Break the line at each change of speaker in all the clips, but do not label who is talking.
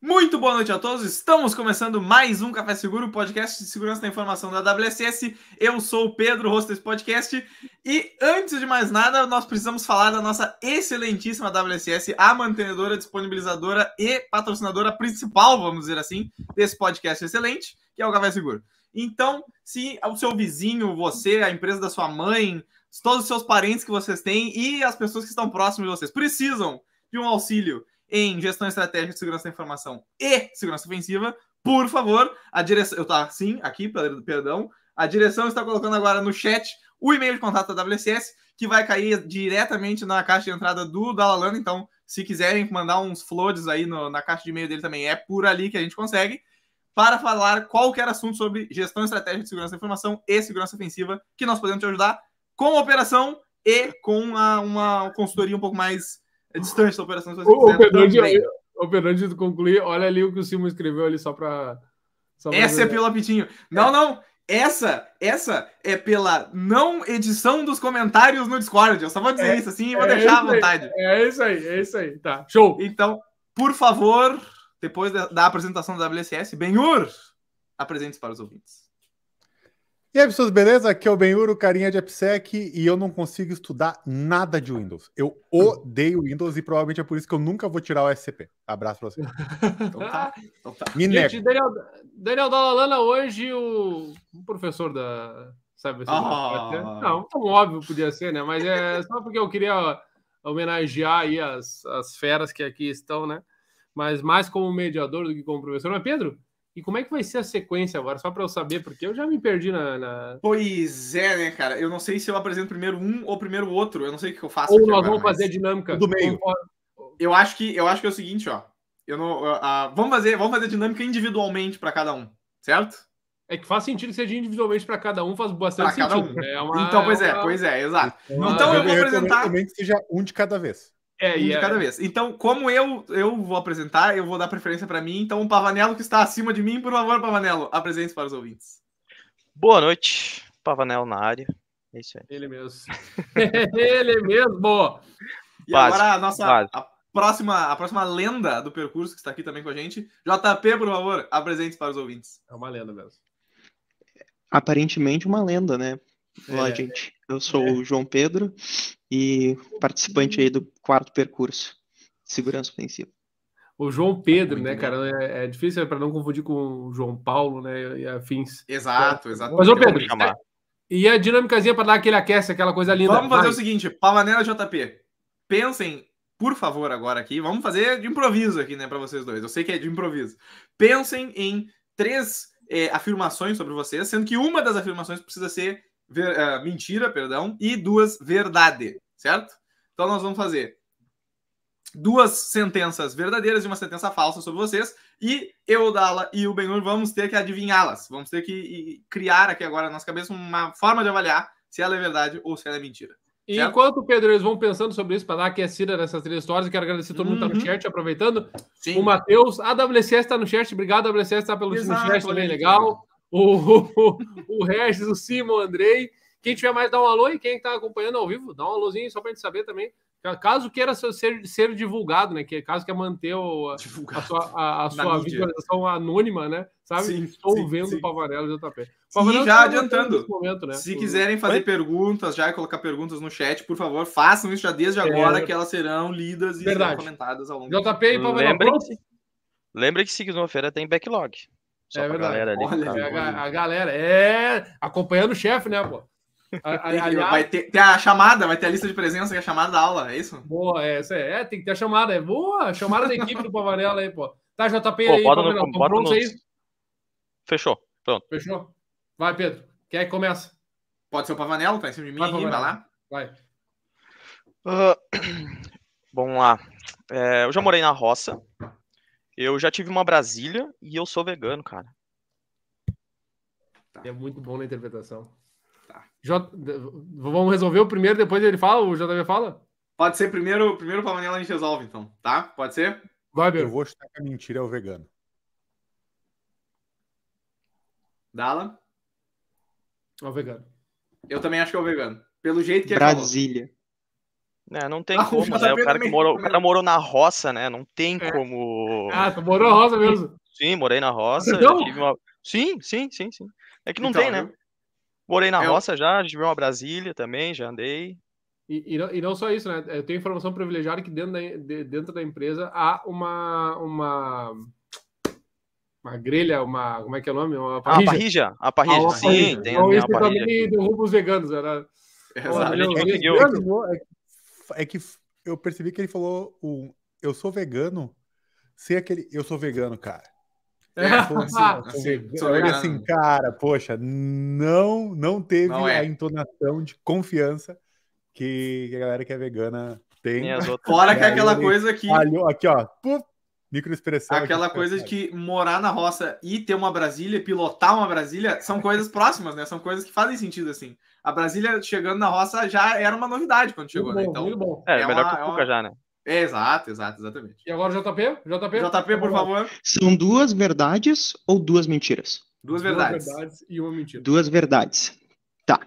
Muito boa noite a todos. Estamos começando mais um Café Seguro, podcast de segurança da informação da WSS. Eu sou o Pedro, host desse podcast. E antes de mais nada, nós precisamos falar da nossa excelentíssima WSS, a mantenedora, disponibilizadora e patrocinadora principal, vamos dizer assim, desse podcast excelente, que é o Café Seguro. Então, se o seu vizinho, você, a empresa da sua mãe, todos os seus parentes que vocês têm e as pessoas que estão próximas de vocês precisam de um auxílio em gestão estratégica de segurança da informação e segurança ofensiva, por favor, a direção. Eu tá sim, aqui, perdão. A direção está colocando agora no chat o e-mail de contato da WCS, que vai cair diretamente na caixa de entrada do Dalalana. Então, se quiserem mandar uns floods aí no, na caixa de e-mail dele também, é por ali que a gente consegue. Para falar qualquer assunto sobre gestão estratégica de segurança da informação e segurança ofensiva, que nós podemos te ajudar com a operação e com uma, uma consultoria um pouco mais é distante da operação. Se
o, Pedro, de, o Pedro, antes de concluir, olha ali o que o Simon escreveu ali só para.
Essa é pelo apitinho. Não, não. Essa, essa é pela não edição dos comentários no Discord. Eu só vou dizer é, isso assim e vou é deixar à vontade.
Aí, é isso aí, é isso aí. Tá, show.
Então, por favor, depois da, da apresentação da WSS, Benhur, apresente para os ouvintes.
E aí, pessoas, beleza? Aqui é o Benhuro, carinha de AppSec, e eu não consigo estudar nada de Windows. Eu odeio Windows e provavelmente é por isso que eu nunca vou tirar o SCP. Abraço pra você.
então tá. Então tá. Me Gente, Daniel, Daniel Dalalana, hoje o, o professor da. Sabe? Oh. Não, tão óbvio podia ser, né? Mas é só porque eu queria homenagear aí as, as feras que aqui estão, né? Mas mais como mediador do que como professor. Mas, Pedro, e como é que vai ser a sequência agora? Só para eu saber, porque eu já me perdi na, na,
Pois é, né, cara? Eu não sei se eu apresento primeiro um ou primeiro o outro. Eu não sei o que eu faço.
Ou nós agora, vamos fazer a dinâmica
do meio. Eu acho que eu acho que é o seguinte, ó. Eu não, uh, vamos fazer, vamos fazer a dinâmica individualmente para cada um, certo?
É que faz sentido que seja individualmente para cada um, faz bastante pra
sentido.
Um.
Né? É uma, então, pois é, uma... pois é, exato.
Então, então eu vou apresentar. Também que seja um de cada vez.
É, um de é... cada vez. Então, como eu eu vou apresentar, eu vou dar preferência para mim. Então, o Pavanello que está acima de mim, por favor, Pavanello, apresente para os ouvintes.
Boa noite, Pavanello na área. É isso aí.
Ele mesmo. Ele mesmo.
E básico, agora a nossa a próxima, a próxima lenda do percurso que está aqui também com a gente. JP, por favor, apresente para os ouvintes.
É uma lenda mesmo.
Aparentemente uma lenda, né? Olá, é. gente. Eu sou é. o João Pedro e participante aí do quarto percurso de segurança ofensiva.
O João Pedro, né, cara? É, é difícil para não confundir com o João Paulo, né? E afins.
Exato, exato.
Mas, ô Pedro, e a dinâmicazinha para dar aquele aquece, aquela coisa linda.
Vamos fazer Vai. o seguinte: Pavanela JP. Pensem, por favor, agora aqui. Vamos fazer de improviso aqui, né, para vocês dois. Eu sei que é de improviso. Pensem em três é, afirmações sobre vocês, sendo que uma das afirmações precisa ser ver, uh, mentira, perdão, e duas verdade, certo? Então nós vamos fazer duas sentenças verdadeiras e uma sentença falsa sobre vocês, e eu, Dala e o Benhur vamos ter que adivinhá-las. Vamos ter que criar aqui agora na nossa cabeça uma forma de avaliar se ela é verdade ou se ela é mentira.
E enquanto, Pedro, eles vão pensando sobre isso para dar aquecida nessas três histórias, quero agradecer todo mundo que está no uhum. chat, aproveitando. Sim. O Matheus, a WCS está no chat, obrigado, a WCS está pelo Exato, chat também, legal o, o, Regis, o Simon, o Andrei. Quem tiver mais, dá um alô. E quem está acompanhando ao vivo, dá um alôzinho só para a gente saber também. Caso queira ser, ser divulgado, né? Que caso quer manter o, a sua, a, a sua visualização anônima, né? Sabe?
Sim,
Estou
sim,
vendo
sim.
o Pavanello JP.
Pavanello já adiantando. Momento, né? Se quiserem fazer Oi? perguntas, já colocar perguntas no chat, por favor, façam isso já desde agora, é... que elas serão lidas e serão comentadas ao longo
JP e Pavanello.
Lembrem que, lembrem que segunda-feira tem backlog.
Só é verdade. Galera ali, Olha, a, a, galera é acompanhando o chefe, né, pô?
A, aliás... Vai ter, ter, a chamada, vai ter a lista de presença, que é a chamada da aula, é isso?
Boa, é, é, é, tem que ter a chamada, é boa, chamada da equipe do Pavarela aí, pô. Tá, JP pô, aí,
bota no, bota pronto no... aí? Fechou, pronto.
Fechou? Vai, Pedro, quer que começa?
Pode ser o Pavanello, tá em cima de mim, vai, vai lá.
Vai.
Uh, vamos lá. É, eu já morei na roça, eu já tive uma Brasília e eu sou vegano, cara.
Tá. É muito bom na interpretação. Tá. J... Vamos resolver o primeiro, depois ele fala, o JV fala?
Pode ser primeiro, primeiro para a gente resolve, então, tá? Pode ser?
Vai, Eu vou chutar que a mentira é o vegano.
Dala?
É o vegano.
Eu também acho que é o vegano. Pelo jeito que
Brasília.
É, não tem ah, como, né? O cara, que morou, o cara morou na roça, né? Não tem é. como.
Ah, tu morou na roça mesmo?
Sim, morei na roça. Então... Uma... Sim, sim, sim, sim. É que não então, tem, né? Morei na é roça já, tive uma Brasília também, já andei.
E, e, não, e, não, só isso, né? Eu tenho informação privilegiada que dentro da, de, dentro da empresa há uma, uma, uma grelha, uma. Como é que é o nome? Uma
parrija. Ah, a parrija. A parrija, ah, sim, parrija. tem, então,
parrija. também derruba os veganos, era.
Exato. É, que, é que eu percebi que ele falou o eu sou vegano sem aquele eu sou vegano, cara. É, assim, sou vegano. assim, cara, poxa, não não teve não é. a entonação de confiança que a galera que é vegana tem.
Fora que é aquela coisa que.
Aqui, ó. Microexpressão.
Aquela aqui, coisa de que morar na roça e ter uma Brasília, pilotar uma Brasília, são coisas próximas, né? São coisas que fazem sentido, assim. A Brasília chegando na roça já era uma novidade quando chegou,
né?
muito
né? Então, muito bom. É, é melhor uma, que o Cuca é uma... já, né?
É, exato, exato, exatamente.
E agora JP? JP?
JP, por favor.
São duas verdades ou duas mentiras?
Duas verdades.
Duas verdades e uma mentira.
Duas verdades. Tá.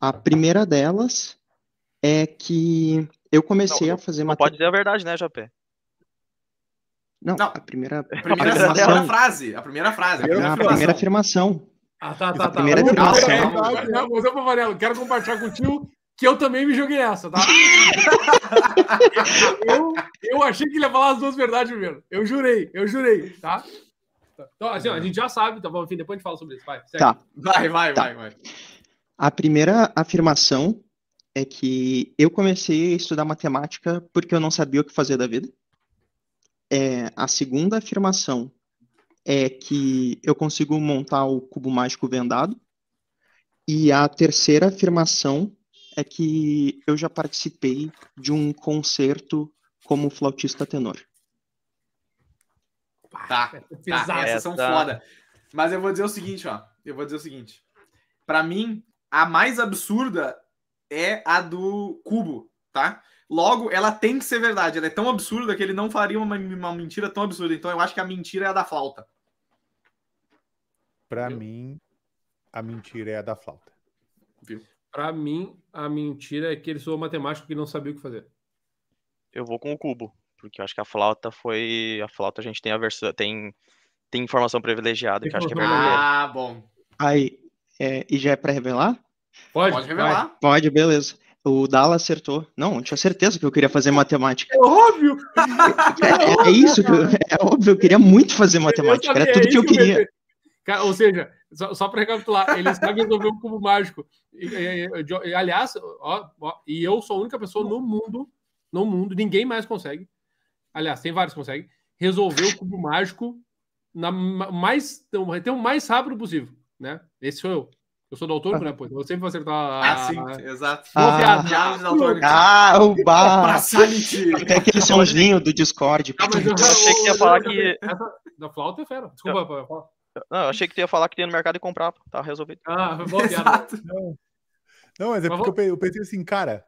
A primeira delas é que eu comecei não, a fazer
uma. Pode dizer a verdade, né, JP?
Não, não, a primeira,
a primeira, a primeira frase. A primeira frase. A
primeira, a primeira afirmação.
Ah, tá, tá,
a tá. Primeira afirmação.
Mas eu, Varelo, quero compartilhar contigo que eu também me joguei essa, tá? eu, eu achei que ele ia falar as duas verdades primeiro. Eu jurei, eu jurei, tá? Então, assim, ó, a gente já sabe, tá bom? Enfim, depois a gente fala sobre isso. Vai,
segue. Tá.
Vai, vai, tá. vai, vai.
A primeira afirmação é que eu comecei a estudar matemática porque eu não sabia o que fazer da vida. É, a segunda afirmação é que eu consigo montar o cubo mágico vendado. E a terceira afirmação é que eu já participei de um concerto como flautista tenor.
Tá, tá essas são foda. Mas eu vou dizer o seguinte, ó. Eu vou dizer o seguinte. Para mim, a mais absurda é a do cubo, tá? Logo, ela tem que ser verdade. Ela é tão absurda que ele não faria uma, uma mentira tão absurda. Então eu acho que a mentira é a da flauta.
Para mim, a mentira é a da flauta.
Para mim, a mentira é que ele sou matemático que não sabia o que fazer.
Eu vou com o cubo, porque eu acho que a flauta foi. A flauta a gente tem a versão. Tem, tem informação privilegiada, que acho que é verdadeira.
Ah, bom.
Aí, é, e já é para revelar?
Pode, Pode revelar.
Pode, beleza. O Dala acertou. Não, eu tinha certeza que eu queria fazer matemática.
É óbvio!
É, é, é isso, que eu, é óbvio, eu queria muito fazer matemática, era tudo é que eu queria.
Que ou seja, só, só para recapitular, ele sabe resolver um cubo mágico. E, e, e, aliás, ó, ó, e eu sou a única pessoa no mundo, no mundo, ninguém mais consegue. Aliás, tem vários que conseguem resolver o cubo mágico na mais, tem o mais rápido possível, né? Esse sou eu. Eu sou daltônico, né, pô? Eu sempre vou acertar
a. Ah, sim, exato.
Ah, ah, o bar. Tem aquele somzinho do Discord.
Ah, mas eu achei que ia falar que.
Essa da flauta é fera. Desculpa,
fala. Não, eu achei que tu ia falar que ia no mercado e comprar. Tá resolvido.
Ah, boa piada.
Não. Não, mas é porque eu pensei assim, cara,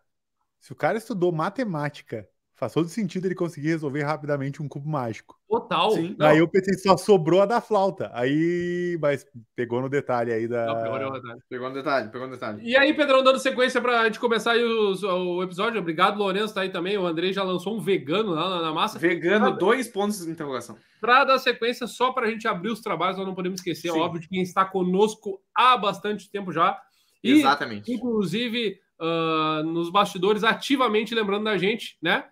se o cara estudou matemática Faz todo sentido ele conseguir resolver rapidamente um cubo mágico.
Total. Sim.
Aí eu pensei, só sobrou a da flauta. Aí, mas pegou no detalhe aí da. Não,
pegou, no detalhe. pegou no detalhe, pegou no detalhe.
E aí, Pedrão, dando sequência pra gente começar aí o, o episódio. Obrigado, Lourenço, tá aí também. O Andrei já lançou um vegano lá na, na massa.
Vegano, pra... dois pontos de interrogação.
Pra dar sequência, só pra gente abrir os trabalhos, nós não podemos esquecer, Sim. óbvio, de quem está conosco há bastante tempo já.
E, Exatamente.
Inclusive, uh, nos bastidores, ativamente lembrando da gente, né?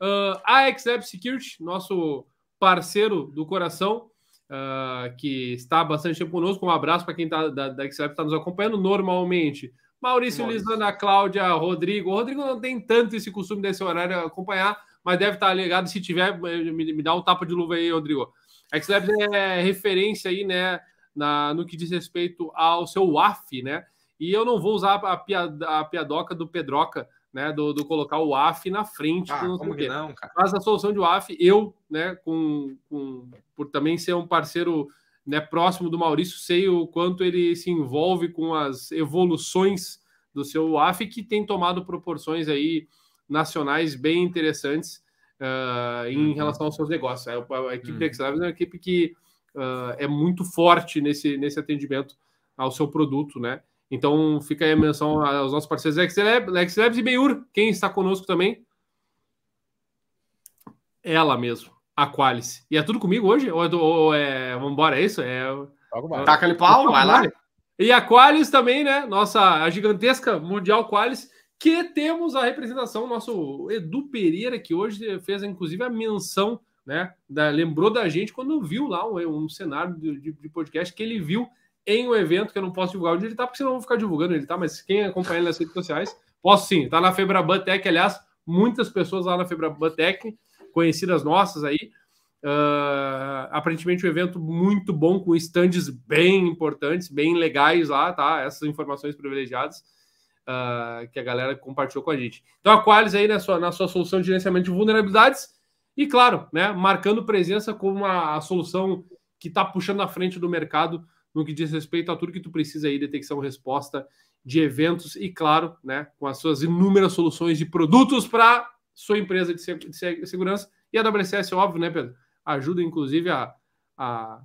Uh, a XLab Security, nosso parceiro do coração, uh, que está há bastante tempo conosco. Um abraço para quem tá, da, da XLab está nos acompanhando normalmente. Maurício, Maurício. Lisana, Cláudia, Rodrigo. O Rodrigo não tem tanto esse costume desse horário acompanhar, mas deve estar ligado. Se tiver, me, me dá um tapa de luva aí, Rodrigo. A XLab é referência aí, né, na, no que diz respeito ao seu WAF, né? E eu não vou usar a, piada, a piadoca do Pedroca, né, do, do, colocar o AF na frente.
Ah, como que não, cara?
Mas a solução de UAF, eu, né, com, com, por também ser um parceiro né, próximo do Maurício, sei o quanto ele se envolve com as evoluções do seu UAF, que tem tomado proporções aí nacionais bem interessantes uh, em uhum. relação aos seus negócios. A, a equipe uhum. da é uma equipe que uh, é muito forte nesse, nesse atendimento ao seu produto, né? Então fica aí a menção aos nossos parceiros Lex Labs e Beiur, quem está conosco também. Ela mesmo, a Qualis. E é tudo comigo hoje? Ou é, do, ou é... Vambora, é isso? É...
Taca-lhe pau, vai lá.
E a Qualis também, né? Nossa a gigantesca Mundial Qualis, que temos a representação, nosso Edu Pereira, que hoje fez inclusive a menção, né? Da, lembrou da gente quando viu lá um, um cenário de, de, podcast que ele viu em um evento que eu não posso divulgar onde ele tá, porque senão eu vou ficar divulgando ele, tá? Mas quem acompanha ele nas redes sociais, posso sim, tá na Febraban Tech, aliás, muitas pessoas lá na Febraban Tech, conhecidas nossas aí, Uh, aparentemente um evento muito bom, com stands bem importantes, bem legais lá, tá? Essas informações privilegiadas uh, que a galera compartilhou com a gente. Então, a Qualis aí na sua, na sua solução de gerenciamento de vulnerabilidades e, claro, né, marcando presença como a, a solução que está puxando na frente do mercado no que diz respeito a tudo que tu precisa aí, detecção, resposta de eventos e, claro, né, com as suas inúmeras soluções de produtos para sua empresa de, segurança. E a WCS, óbvio, né, Pedro? ajuda inclusive a, a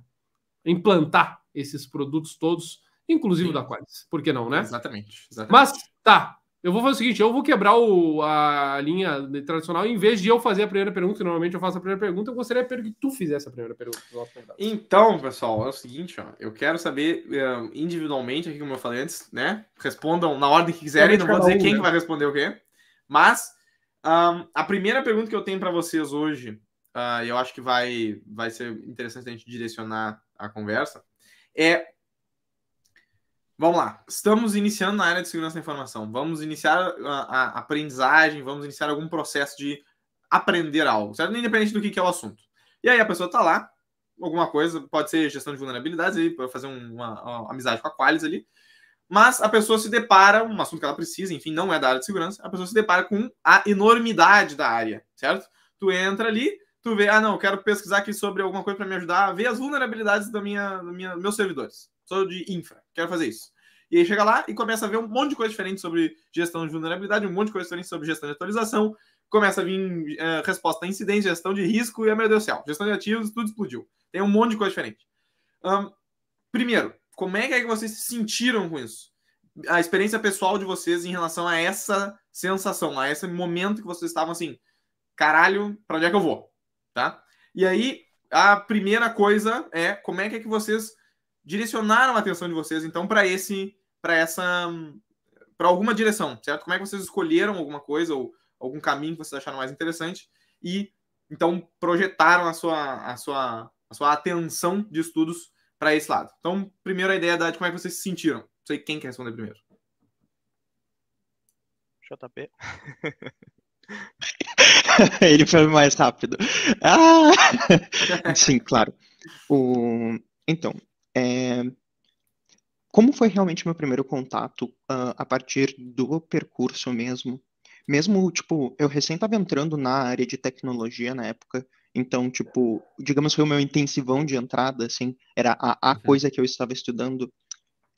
implantar esses produtos todos, inclusive Sim. da Qualis. Por que não, né?
Exatamente, exatamente.
Mas tá, eu vou fazer o seguinte: eu vou quebrar o, a linha tradicional. Em vez de eu fazer a primeira pergunta, que normalmente eu faço a primeira pergunta, eu gostaria que tu fizesse a primeira pergunta.
Então, pessoal, é o seguinte: ó, eu quero saber uh, individualmente, aqui como eu falei antes, né? Respondam na ordem que quiserem, não vou dizer um, quem né? vai responder o quê. Mas um, a primeira pergunta que eu tenho para vocês hoje uh, eu acho que vai, vai ser interessante a gente direcionar a conversa, é. Vamos lá, estamos iniciando na área de segurança da informação. Vamos iniciar a, a aprendizagem, vamos iniciar algum processo de aprender algo, certo? Independente do que, que é o assunto. E aí a pessoa está lá, alguma coisa, pode ser gestão de vulnerabilidades, aí, fazer uma, uma, amizade com a Qualis ali, mas a pessoa se depara, um assunto que ela precisa, enfim, não é da área de segurança, a pessoa se depara com a enormidade da área, certo? Tu entra ali, tu vê, ah, não, quero pesquisar aqui sobre alguma coisa para me ajudar a ver as vulnerabilidades da minha, da minha, meus servidores. Sou de infra, quero fazer isso. E aí chega lá e começa a ver um monte de coisa diferente sobre gestão de vulnerabilidade, um monte de coisa diferente sobre gestão de atualização. Começa a vir é, resposta a incidência, gestão de risco e, meu Deus do céu, gestão de ativos, tudo explodiu. Tem um monte de coisa diferente. Um, primeiro, como é que, é que vocês se sentiram com isso? A experiência pessoal de vocês em relação a essa sensação, a esse momento que vocês estavam assim, caralho, para onde é que eu vou? tá? E aí, a primeira coisa é como é que, é que vocês direcionaram a atenção de vocês, então, para esse, para essa, para alguma direção, certo? Como é que vocês escolheram alguma coisa ou algum caminho que vocês acharam mais interessante e, então, projetaram a sua, a sua, a sua atenção de estudos para esse lado. Então, primeiro a ideia de como é que vocês se sentiram. Não sei quem quer responder primeiro.
JP.
Ele foi mais rápido. Ah! Sim, claro. O... Então, é... como foi realmente meu primeiro contato uh, a partir do percurso mesmo? Mesmo, tipo, eu recém estava entrando na área de tecnologia na época, então, tipo, digamos foi o meu intensivão de entrada, assim, era a, a uhum. coisa que eu estava estudando.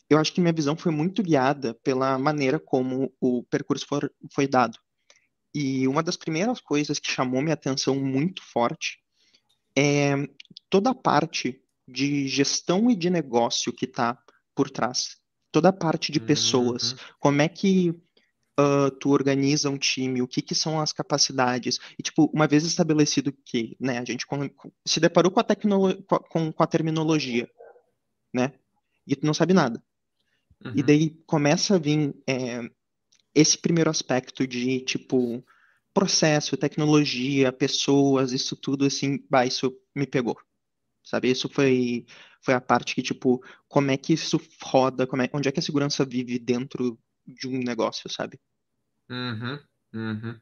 Eu acho que minha visão foi muito guiada pela maneira como o percurso for, foi dado. E uma das primeiras coisas que chamou minha atenção muito forte é toda a parte de gestão e de negócio que está por trás. Toda a parte de pessoas. Uhum. Como é que uh, tu organiza um time, o que, que são as capacidades. E, tipo, uma vez estabelecido que né, a gente se deparou com a, com, com a terminologia, né? E tu não sabe nada. Uhum. E daí começa a vir é, esse primeiro aspecto de, tipo, processo, tecnologia, pessoas, isso tudo, assim, bah, isso me pegou. Sabe? Isso foi, foi a parte que, tipo, como é que isso roda, como é, onde é que a segurança vive dentro de um negócio, sabe?
Uhum, uhum.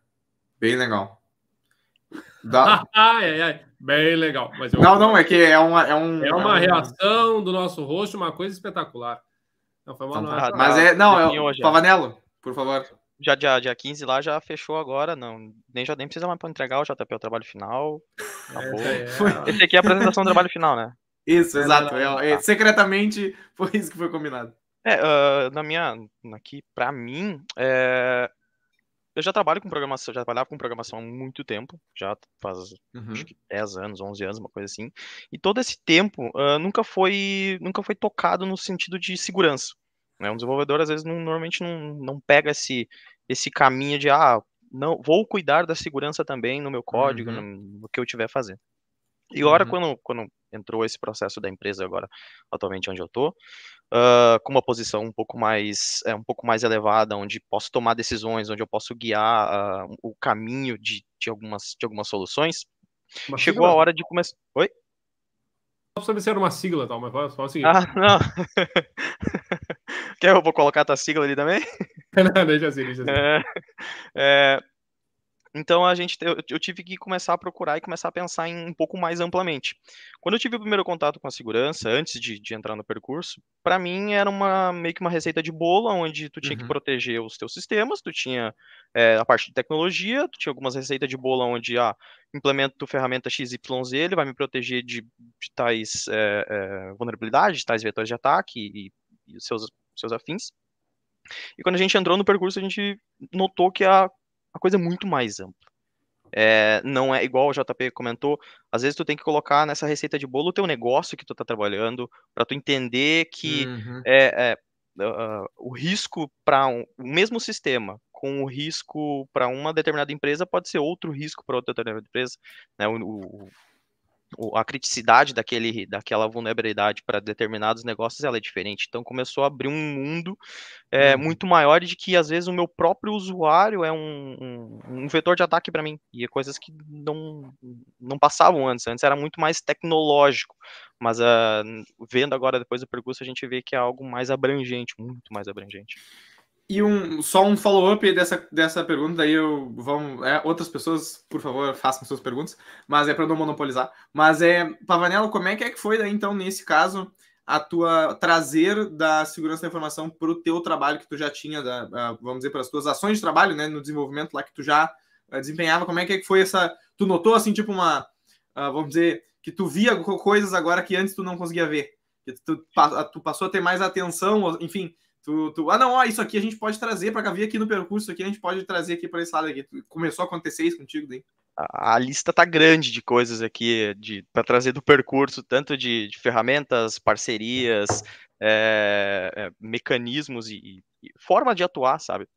Bem legal.
Dá... ai, ai, Bem legal. Mas eu...
Não, não, é que é uma. É, um,
é uma é um... reação do nosso rosto, uma coisa espetacular. Não, foi uma
então, Mas é. Não, é o Pavanello. Por favor.
Já dia, dia 15 lá já fechou agora, não. Nem já nem precisa mais para entregar o JP o trabalho final. É, Esse aqui é a apresentação do trabalho final, né?
Isso, exato. É, é, secretamente foi isso que foi combinado.
É, uh, na minha. Aqui, para mim, é, eu já trabalho com programação, já trabalhava com programação há muito tempo, já faz uhum. acho que 10 anos, 11 anos, uma coisa assim. E todo esse tempo uh, nunca foi nunca foi tocado no sentido de segurança. Né? Um desenvolvedor, às vezes, não, normalmente não, não pega esse, esse caminho de, ah, não, vou cuidar da segurança também no meu código, uhum. no, no, que eu tiver fazendo. E agora, uhum. quando, quando entrou esse processo da empresa agora, atualmente onde eu tô, uh, com uma posição um pouco mais é, um pouco mais elevada, onde posso tomar decisões, onde eu posso guiar uh, o caminho de, de, algumas, de algumas soluções, uma chegou sigla? a hora de começar. Oi?
Só saber se era uma sigla, tal, mas só o seguinte.
Ah, não. Quer eu vou colocar a tua sigla ali também?
não, deixa assim, deixa assim.
É, é, então a gente eu, eu, tive que começar a procurar e começar a pensar em um pouco mais amplamente. Quando eu tive o primeiro contato com a segurança, antes de, de entrar no percurso, para mim era uma meio que uma receita de bolo, onde tu tinha uhum. que proteger os teus sistemas, tu tinha é, a parte de tecnologia, tu tinha algumas receitas de bolo onde ah, implemento ferramenta XYZ, ele vai me proteger de, de tais é, é, vulnerabilidades, de tais vetores de ataque e, e seus, seus afins. E quando a gente entrou no percurso, a gente notou que a uma coisa muito mais ampla. É, não é igual o JP comentou, às vezes tu tem que colocar nessa receita de bolo o teu negócio que tu tá trabalhando, para tu entender que uhum. é, é uh, o risco para um, o mesmo sistema com o risco para uma determinada empresa pode ser outro risco para outra determinada empresa. Né? O, o, a criticidade daquele, daquela vulnerabilidade para determinados negócios ela é diferente. Então começou a abrir um mundo é, uhum. muito maior de que às vezes o meu próprio usuário é um, um, um vetor de ataque para mim e é coisas que não, não passavam antes. Antes era muito mais tecnológico, mas uh, vendo agora depois do percurso a gente vê que é algo mais abrangente, muito mais abrangente.
E um, só um follow-up dessa, dessa pergunta, daí eu vão. É, outras pessoas, por favor, façam suas perguntas, mas é para não monopolizar. Mas é, Pavanello, como é que é que foi daí, então, nesse caso, a tua trazer da segurança da informação para o teu trabalho que tu já tinha, da, vamos dizer, para as tuas ações de trabalho, né, no desenvolvimento lá que tu já eh, desempenhava, como é que é que foi essa. Tu notou assim, tipo, uma. Uh, vamos dizer, que tu via coisas agora que antes tu não conseguia ver. Que tu, tu passou a ter mais atenção, enfim Tu, tu, ah, não, ó, isso aqui a gente pode trazer para vir aqui no percurso aqui, a gente pode trazer aqui para esse lado aqui. Começou a acontecer isso contigo daí?
A, a lista tá grande de coisas aqui de para trazer do percurso, tanto de, de ferramentas, parcerias, é, é, mecanismos e, e, forma de atuar, sabe?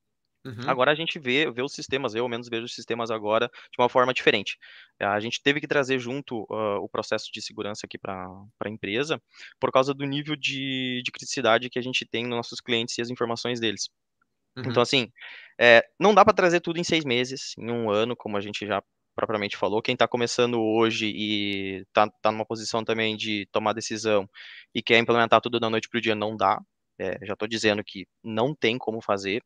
Uhum. Agora a gente vê, vê os sistemas, eu ao menos vejo os sistemas agora de uma forma diferente. A gente teve que trazer junto uh, o processo de segurança aqui para a empresa, por causa do nível de, de criticidade que a gente tem nos nossos clientes e as informações deles. Uhum. Então, assim, é, não dá para trazer tudo em seis meses, em um ano, como a gente já propriamente falou. Quem está começando hoje e está tá numa posição também de tomar decisão e quer implementar tudo da noite para o dia, não dá. É, já estou dizendo que não tem como fazer,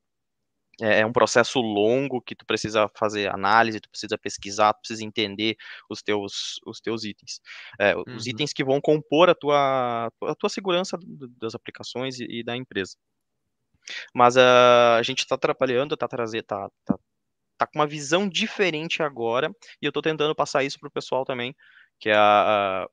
é, é um processo longo que tu precisa fazer análise, tu precisa pesquisar, tu precisa entender os teus, os teus itens. É, uhum. Os itens que vão compor a tua, a tua segurança das aplicações e, e da empresa. Mas uh, a gente está trabalhando, está trazendo, tá, tá, tá com uma visão diferente agora, e eu estou tentando passar isso para o pessoal também, que é a, a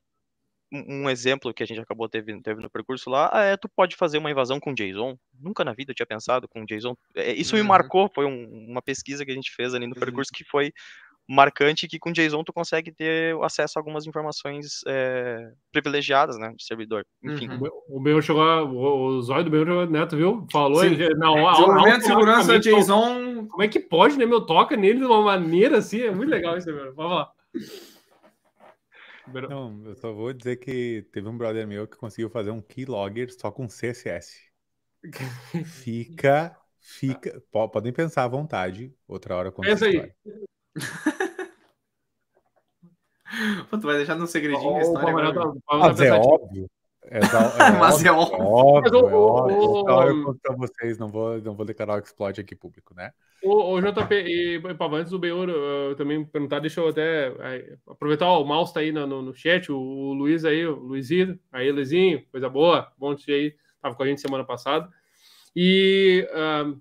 um exemplo que a gente acabou teve, teve no percurso lá é tu pode fazer uma invasão com JSON. Nunca na vida eu tinha pensado com JSON. É, isso uhum. me marcou, foi um, uma pesquisa que a gente fez ali no uhum. percurso que foi marcante que com JSON tu consegue ter acesso a algumas informações é, privilegiadas, né, de servidor. Enfim.
Uhum. O meu chegou, o zóio do meu Neto, viu? Falou,
ele, na hora, Desenvolvimento de segurança JSON.
Como é que pode, né, meu? Toca nele de uma maneira assim, é muito legal isso, meu. Vamos lá.
Não, eu só vou dizer que teve um brother meu que conseguiu fazer um keylogger só com CSS. Fica, fica. Podem pensar à vontade. Outra hora com
Pensa aí.
Pô, tu vai deixar no segredinho oh, a história. Tá,
Mas é óbvio. É, é,
Mas é
óbvio. É óbvio, é óbvio. Então, eu conto pra vocês, não vou, não vou declarar o exploit aqui público, né?
O, o JP e Pava, antes do Benhur uh, também perguntar, deixa eu até aí, aproveitar, ó, o mouse tá aí no, no, no chat, o, o, Luiz aí, o Luizinho, aí Luizinho, coisa boa, bom te aí, tava com a gente semana passada. E, uh,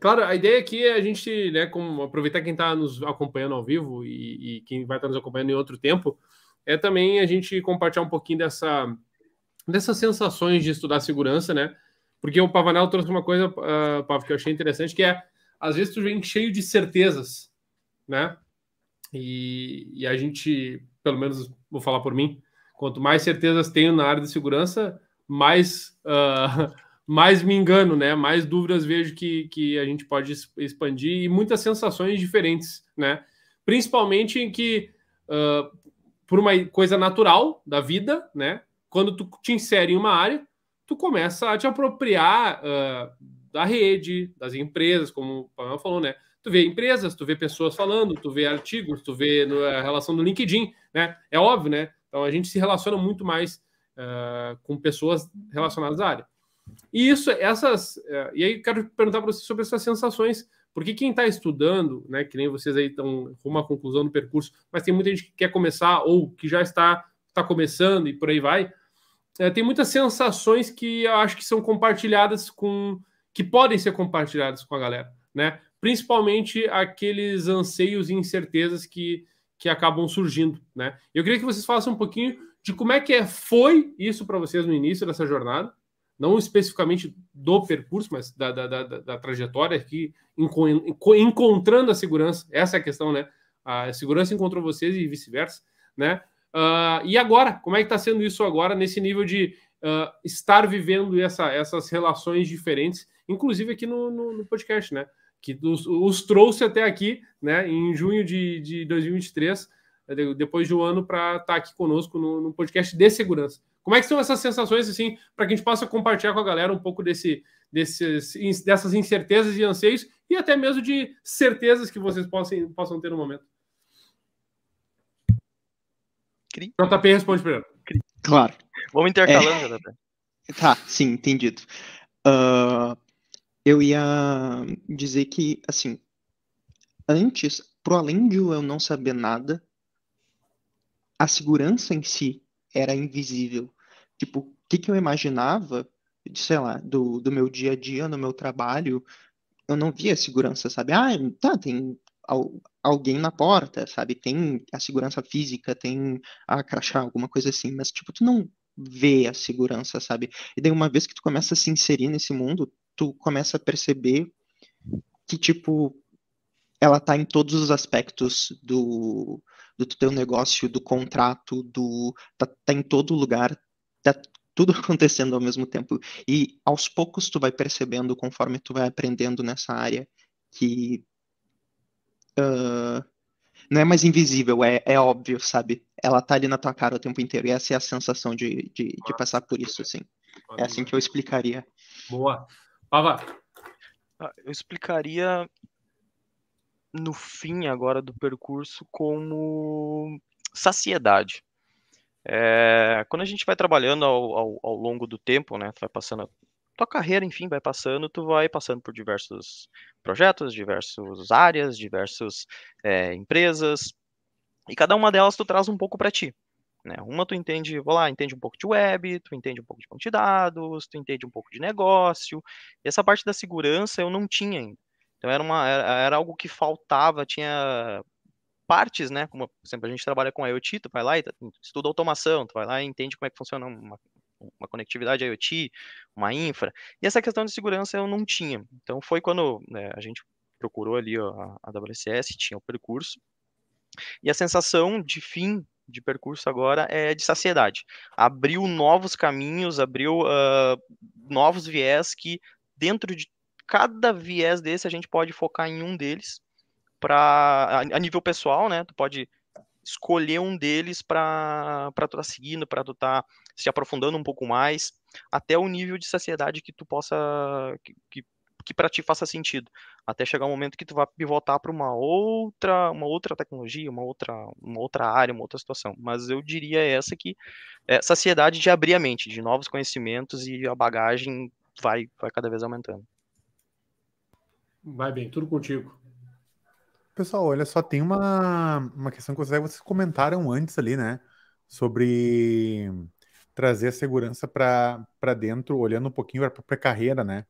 claro, a ideia aqui é a gente, né, como aproveitar quem está nos acompanhando ao vivo e, e quem vai estar tá nos acompanhando em outro tempo, é também a gente compartilhar um pouquinho dessa, dessas sensações de estudar segurança, né? Porque o Pavanel trouxe uma coisa, uh, Pav, que eu achei interessante, que é às vezes tu vem cheio de certezas, né? E, e, a gente, pelo menos vou falar por mim, quanto mais certezas tenho na área de segurança, mais uh, mais me engano, né? Mais dúvidas vejo que, que a gente pode expandir e muitas sensações diferentes, né? Principalmente em que, uh, por uma coisa natural da vida, né? Quando tu te insere em uma área, tu começa a te apropriar uh, da rede, das empresas, como o Pamela falou, né? Tu vê empresas, tu vê pessoas falando, tu vê artigos, tu vê a relação do LinkedIn, né? É óbvio, né? Então a gente se relaciona muito mais uh, com pessoas relacionadas à área. E isso, essas. Uh, e aí quero perguntar para você sobre essas sensações, porque quem está estudando, né, que nem vocês aí estão rumo à conclusão do percurso, mas tem muita gente que quer começar ou que já está, está começando e por aí vai, uh, tem muitas sensações que eu acho que são compartilhadas com. que podem ser compartilhadas com a galera, né? Principalmente aqueles anseios e incertezas que, que acabam surgindo, né? Eu queria que vocês falassem um pouquinho de como é que é, foi isso para vocês no início dessa jornada, não especificamente do percurso, mas da, da, da, da trajetória aqui, encontrando a segurança, essa é a questão, né? A segurança encontrou vocês e vice-versa, né? Uh, e agora, como é que está sendo isso agora, nesse nível de uh, estar vivendo essa, essas relações diferentes, inclusive aqui no, no, no podcast, né? Que os, os, trouxe até aqui, né? Em junho de, de 2023, depois de um ano para estar tá aqui conosco no, no, podcast de segurança. Como é que são essas sensações, assim, para que a gente possa compartilhar com a galera um pouco desse, desses, dessas incertezas e anseios e até mesmo de certezas que vocês possam, possam ter no momento?
Cri.
JP responde primeiro.
Cri. Claro.
Vamos intercalando, é... JP.
Tá, sim, entendido. Uh, eu ia dizer que, assim, antes, pro além de eu não saber nada, a segurança em si era invisível. Tipo, o que, que eu imaginava, sei lá, do, do meu dia a dia, no meu trabalho, eu não via segurança, sabe? Ah, tá, tem alguém na porta, sabe? Tem a segurança física, tem a crachá, alguma coisa assim, mas, tipo, tu não vê a segurança, sabe? E daí, uma vez que tu começa a se inserir nesse mundo, tu começa a perceber que, tipo, ela tá em todos os aspectos do, do teu negócio, do contrato, do tá, tá em todo lugar, tá tudo acontecendo ao mesmo tempo. E aos poucos tu vai percebendo, conforme tu vai aprendendo nessa área, que uh, não é mais invisível, é, é óbvio, sabe? Ela tá ali na tua cara o tempo inteiro. E essa é a sensação de, de, de passar por isso, assim. É assim que eu explicaria.
Boa. Pava.
Ah, eu explicaria no fim agora do percurso como saciedade. É, quando a gente vai trabalhando ao, ao, ao, longo do tempo, né, vai passando tua carreira, enfim, vai passando, tu vai passando por diversos projetos, diversas áreas, diversas é, empresas, e cada uma delas tu traz um pouco para ti. Né? Uma tu entende, vou lá, entende um pouco de web, tu entende um pouco de banco de dados, tu entende um pouco de negócio, e essa parte da segurança eu não tinha ainda. Então era, uma, era, era algo que faltava, tinha partes, né? Como, por exemplo, a gente trabalha com IoT, tu vai lá e estuda automação, tu vai lá e entende como é que funciona uma, uma conectividade IoT, uma infra. E essa questão de segurança eu não tinha. Então foi quando né, a gente procurou ali a, a WCS, tinha o percurso. E a sensação de fim de percurso agora é de saciedade. Abriu novos caminhos, abriu uh, novos viés que dentro de cada viés desse a gente pode focar em um deles para a nível pessoal, né? Tu pode escolher um deles para tu tá seguindo, para tu tá se aprofundando um pouco mais, até o nível de saciedade que tu possa que, que, que para ti faça sentido, até chegar um momento que tu vai pivotar para uma outra uma outra tecnologia, uma outra uma outra área, uma outra situação. Mas eu diria essa que é saciedade de abrir a mente, de novos conhecimentos e a bagagem vai vai cada vez aumentando.
Vai bem, tudo contigo.
Pessoal, olha só, tem uma, uma questão que vocês comentaram antes ali, né? Sobre trazer a segurança para dentro, olhando um pouquinho para a carreira, né?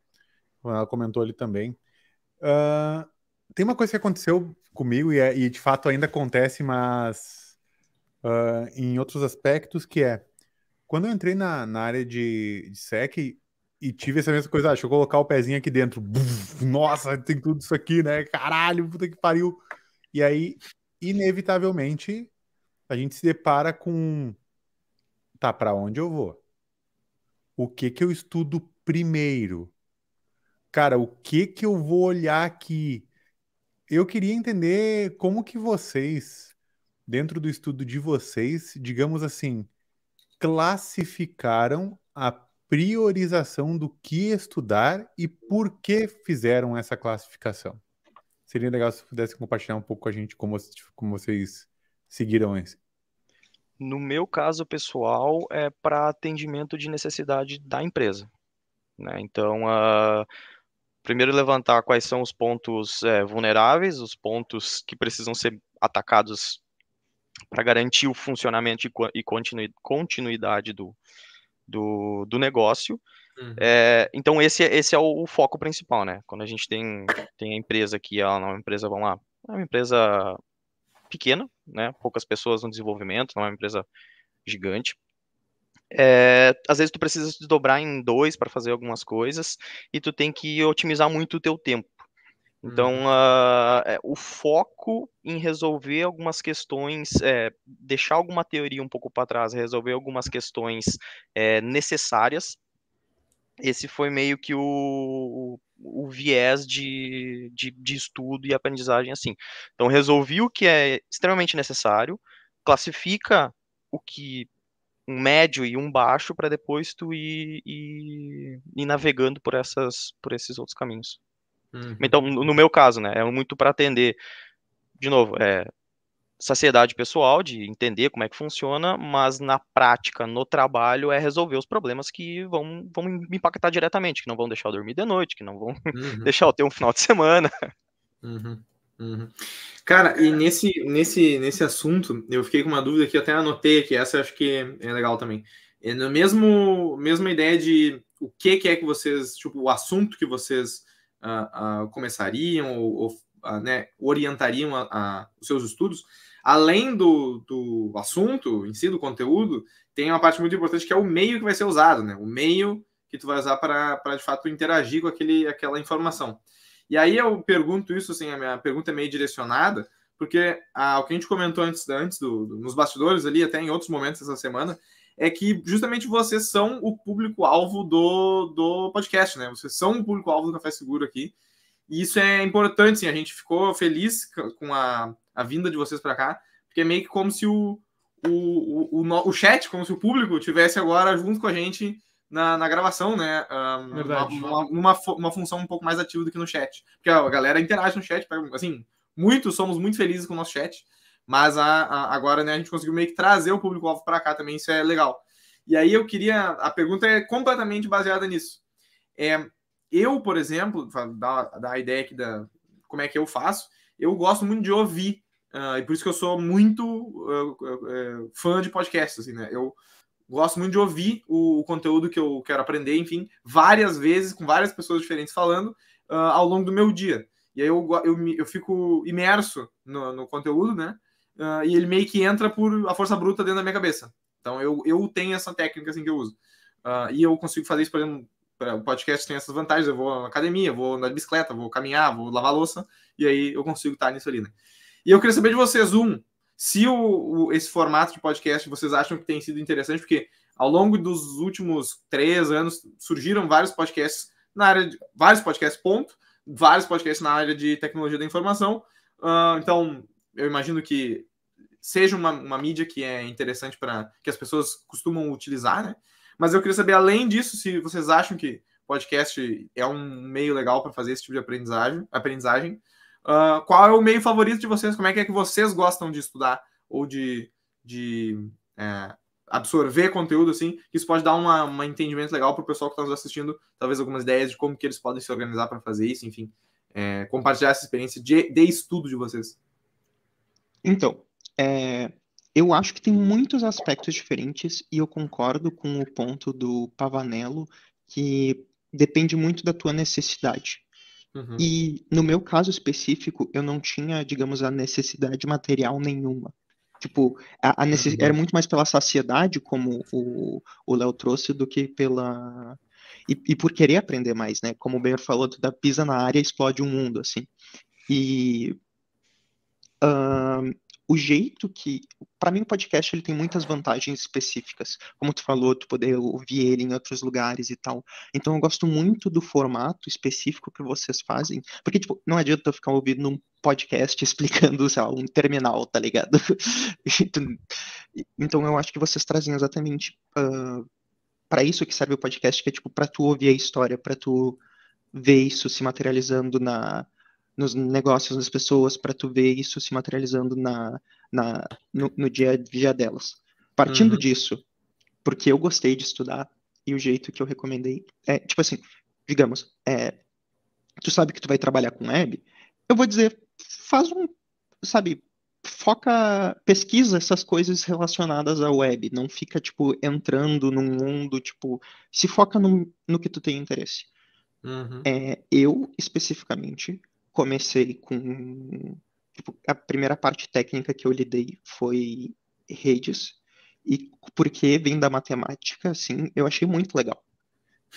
Ela comentou ali também. Uh, tem uma coisa que aconteceu comigo e, é, e de fato ainda acontece, mas uh, em outros aspectos, que é quando eu entrei na, na área de, de SEC, e tive essa mesma coisa, ah, deixa eu colocar o pezinho aqui dentro. Buf, nossa, tem tudo isso aqui, né? Caralho, puta que pariu. E aí, inevitavelmente, a gente se depara com tá, para onde eu vou? o que que eu estudo primeiro? Cara, o que que eu vou olhar aqui? Eu queria entender como que vocês, dentro do estudo de vocês, digamos assim, classificaram a priorização do que estudar e por que fizeram essa classificação. Seria legal se pudessem compartilhar um pouco com a gente como, como vocês seguiram esse.
No meu caso pessoal, é para atendimento de necessidade da empresa. Né? Então, uh, primeiro levantar quais são os pontos é, vulneráveis, os pontos que precisam ser atacados para garantir o funcionamento e continuidade do, do, do negócio. Uhum. É, então esse, esse é o, o, foco principal, né? Quando a gente tem, tem a empresa que ela não é uma empresa, vamos lá, é uma empresa pequena, né? Poucas pessoas no desenvolvimento, não é uma empresa gigante. É, às vezes tu precisa se dobrar em dois para fazer algumas coisas e tu tem que otimizar muito o teu tempo. Então, uh, o foco em resolver algumas questões, é, deixar alguma teoria um pouco para trás, resolver algumas questões é, necessárias, esse foi meio que o, o viés de, de, de, estudo e aprendizagem assim. Então, resolvi o que é extremamente necessário, classifica o que um médio e um baixo para depois tu ir, ir, ir, navegando por, essas, por esses outros caminhos. Uhum. Então, no meu caso, né, é muito para atender, de novo, é, saciedade pessoal, de entender como é que funciona, mas na prática, no trabalho, é resolver os problemas que vão, vão me impactar diretamente, que não vão deixar eu dormir de noite, que não vão uhum. deixar eu ter um final de semana.
Uhum. Uhum. Cara, e nesse, nesse, nesse assunto, eu fiquei com uma dúvida que até anotei aqui, essa eu acho que é legal também. É no mesmo mesma ideia de o que, que é que vocês, tipo, o assunto que vocês uh, uh, começariam ou, ou né, orientariam a, a, os seus estudos, além do, do assunto em si, do conteúdo, tem uma parte muito importante que é o meio que vai ser usado, né? O meio que tu vai usar para, de fato, interagir com aquele, aquela informação. E aí eu pergunto isso, assim, a minha pergunta é meio direcionada, porque ah, o que a gente comentou antes, antes do, do, nos bastidores ali, até em outros momentos essa semana, é que justamente vocês são o público-alvo do, do podcast, né? Vocês são o público-alvo do Café Seguro aqui. E isso é importante, sim. A gente ficou feliz com a, a vinda de vocês para cá, porque é meio que como se o, o, o, o, o chat, como se o público tivesse agora junto com a gente na, na gravação, né? Um, uma, uma, uma, função um pouco mais ativa do que no chat. Porque a galera interage no chat, assim, muitos somos muito felizes com o nosso chat, mas a, a agora né, a gente conseguiu meio que trazer o público-alvo para cá também, isso é legal. E aí eu queria. A pergunta é completamente baseada nisso. É, eu, por exemplo, dar, dar a ideia aqui da como é que eu faço, eu gosto muito de ouvir. Uh, e por isso que eu sou muito uh, uh, fã de podcasts, assim, né? Eu gosto muito de ouvir o, o, conteúdo que eu quero aprender, enfim, várias vezes, com várias pessoas diferentes falando ao longo do meu dia. E aí eu, eu, eu fico imerso no, no conteúdo, né? E ele meio que entra por a força bruta dentro da minha cabeça. Então eu, eu tenho essa técnica assim que eu uso. E eu consigo fazer isso, por exemplo, o podcast tem essas vantagens. Eu vou na academia, vou andar de bicicleta, vou caminhar, vou lavar louça, e aí eu consigo estar nisso ali, né? E eu queria saber de vocês, um, se o, o, esse formato de podcast vocês acham que tem sido interessante, porque ao longo dos últimos três anos surgiram vários podcasts na área de vários podcasts, ponto, vários podcasts na área de tecnologia da informação. Uh, então, eu imagino que seja uma, uma mídia que é interessante para que as pessoas costumam utilizar, né? Mas eu queria saber, além disso, se vocês acham que podcast é um meio legal para fazer esse tipo de aprendizagem, aprendizagem Uh, qual é o meio favorito de vocês? Como é que é que vocês gostam de estudar ou de, de é, absorver conteúdo assim? Isso pode dar uma, um entendimento legal para o pessoal que está nos assistindo, talvez algumas ideias de como que eles podem se organizar para fazer isso, enfim, é, compartilhar essa experiência de, de, estudo de vocês.
Então, é, eu acho que tem muitos aspectos diferentes e eu concordo com o ponto do Pavanello que depende muito da tua necessidade. Uhum. E no meu caso específico, eu não tinha, digamos, a necessidade material nenhuma. Tipo, a, a necess... uhum. era muito mais pela saciedade, como o Léo trouxe, do que pela. E, e, por querer aprender mais, né? Como o Beyer falou, tu pisa na área explode um mundo, assim. E. Uh, o jeito que. para mim, o podcast ele tem muitas vantagens específicas. Como tu falou, tu poder ouvir ele em outros lugares e tal. Então, eu gosto muito do formato específico que vocês fazem. Porque, tipo, não adianta eu ficar ouvindo um podcast explicando, sei lá, um terminal, tá ligado? então, eu acho que vocês trazem exatamente. Uh, para isso que serve o podcast, que é tipo para tu ouvir a história, para tu ver isso se materializando na nos negócios das pessoas, para tu ver isso se materializando na, na no, no dia a dia delas. Partindo uhum. disso, porque eu gostei de estudar e o jeito que eu recomendei é tipo assim, digamos, é, tu sabe que tu vai trabalhar com web, eu vou dizer, faz um, sabe, foca, pesquisa essas coisas relacionadas à web, não fica, tipo, entrando num mundo, tipo, se foca no, no que tu tem interesse. Uhum. É, eu, especificamente, comecei com, tipo, a primeira parte técnica que eu lidei foi redes, e porque vem da matemática, assim, eu achei muito legal.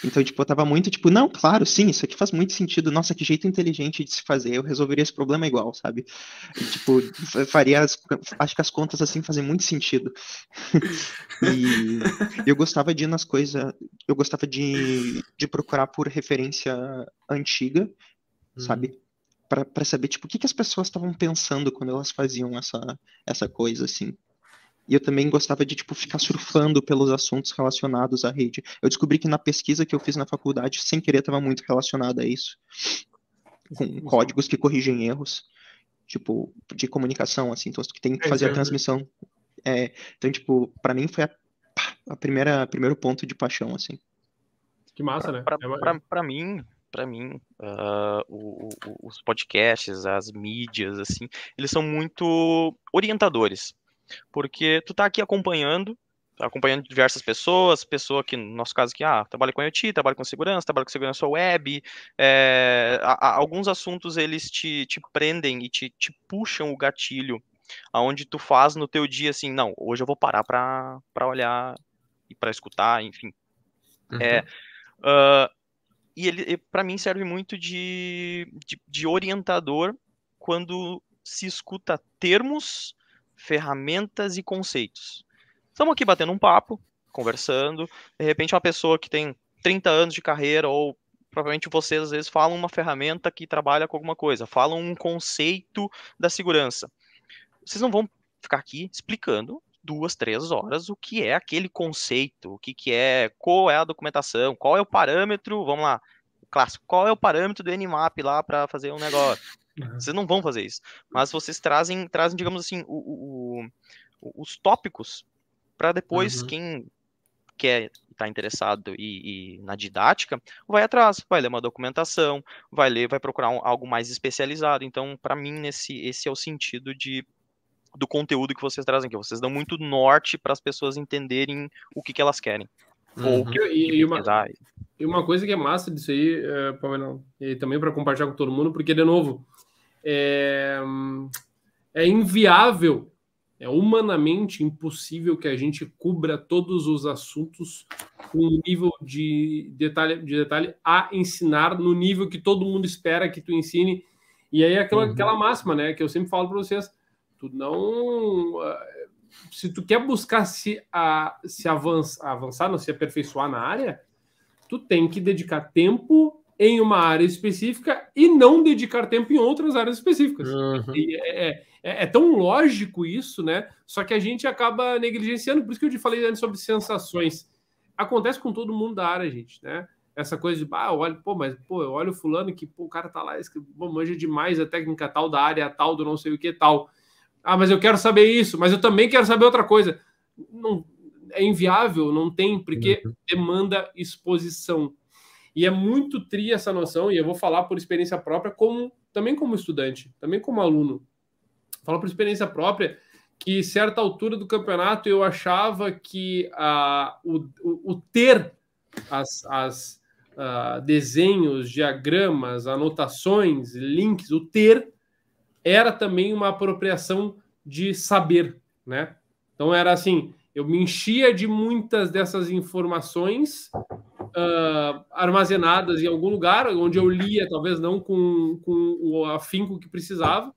Então, tipo, eu tava muito tipo, não, claro, sim, isso aqui faz muito sentido. Nossa, que jeito inteligente de se fazer. Eu resolveria esse problema igual, sabe? E, tipo, faria. As, acho que as contas assim fazem muito sentido. e eu gostava de ir nas coisas. Eu gostava de, de procurar por referência antiga, uhum. sabe? Para saber, tipo, o que, que as pessoas estavam pensando quando elas faziam essa, essa coisa, assim. E eu também gostava de, tipo, ficar surfando pelos assuntos relacionados à rede. Eu descobri que na pesquisa que eu fiz na faculdade, sem querer, estava muito relacionado a isso. Com códigos que corrigem erros, tipo, de comunicação, assim. Então, que tem que fazer a transmissão. É, então, tipo, para mim foi a, a primeira primeiro ponto de paixão, assim.
Que massa, né? Para é mim, para mim, uh, o, o, os podcasts, as mídias, assim, eles são muito orientadores. Porque tu tá aqui acompanhando, acompanhando diversas pessoas, pessoa que, no nosso caso aqui, ah, trabalha com IoT, trabalha com segurança, trabalha com segurança web, é, a, a, alguns assuntos eles te, te prendem e te, te puxam o gatilho, aonde tu faz no teu dia assim, não, hoje eu vou parar para olhar e para escutar, enfim. Uhum. É, uh, e ele, para mim, serve muito de, de, de orientador quando se escuta termos ferramentas e conceitos. Estamos aqui batendo um papo, conversando, de repente uma pessoa que tem 30 anos de carreira ou provavelmente vocês às vezes falam uma ferramenta que trabalha com alguma coisa, falam um conceito da segurança. Vocês não vão ficar aqui explicando duas, três horas o que é aquele conceito, o que, que é, qual é a documentação, qual é o parâmetro, vamos lá, clássico, qual é o parâmetro do Nmap lá para fazer um negócio. Vocês não vão fazer isso. Mas vocês trazem, trazem digamos assim, o, o, os tópicos para depois uhum. quem quer está interessado e, e, na didática, vai atrás, vai ler uma documentação, vai ler, vai procurar um, algo mais especializado. Então, para mim, nesse, esse é o sentido de do conteúdo que vocês trazem aqui. Vocês dão muito norte para as pessoas entenderem o que, que elas querem.
Uhum. Ou que, e, e, uma, e uma coisa que é massa disso aí, é, Palmeirão, e também para compartilhar com todo mundo, porque, de novo, é, é inviável, é humanamente impossível que a gente cubra todos os assuntos com um nível de detalhe, de detalhe a ensinar no nível que todo mundo espera que tu ensine. E aí aquela, uhum. aquela máxima, né, que eu sempre falo para vocês, tu não eh, se tu quer buscar se, a, se avançar, avançar, não se aperfeiçoar na área, tu tem que dedicar tempo em uma área específica e não dedicar tempo em outras áreas específicas. Uhum. É, é, é, tão lógico isso, né? Só que a gente acaba negligenciando, por isso que eu te falei antes sobre sensações. Acontece com todo mundo da área, gente, né? Essa coisa de, ah, olha, pô, mas pô, eu olho fulano que pô, o cara tá lá, pô, manja demais a técnica tal da área tal, do não sei o que tal. Ah, mas eu quero saber isso, mas eu também quero saber outra coisa. Não, é inviável, não tem, porque uhum. demanda exposição. E é muito tri essa noção, e eu vou falar por experiência própria, como também como estudante, também como aluno. Falo por experiência própria que certa altura do campeonato eu achava que uh, o, o, o, ter as, as uh, desenhos, diagramas, anotações, links, o ter era também uma apropriação de saber, né? Então era assim, eu me enchia de muitas dessas informações uh, armazenadas em algum lugar, onde eu lia, talvez não com, com o afinco que precisava,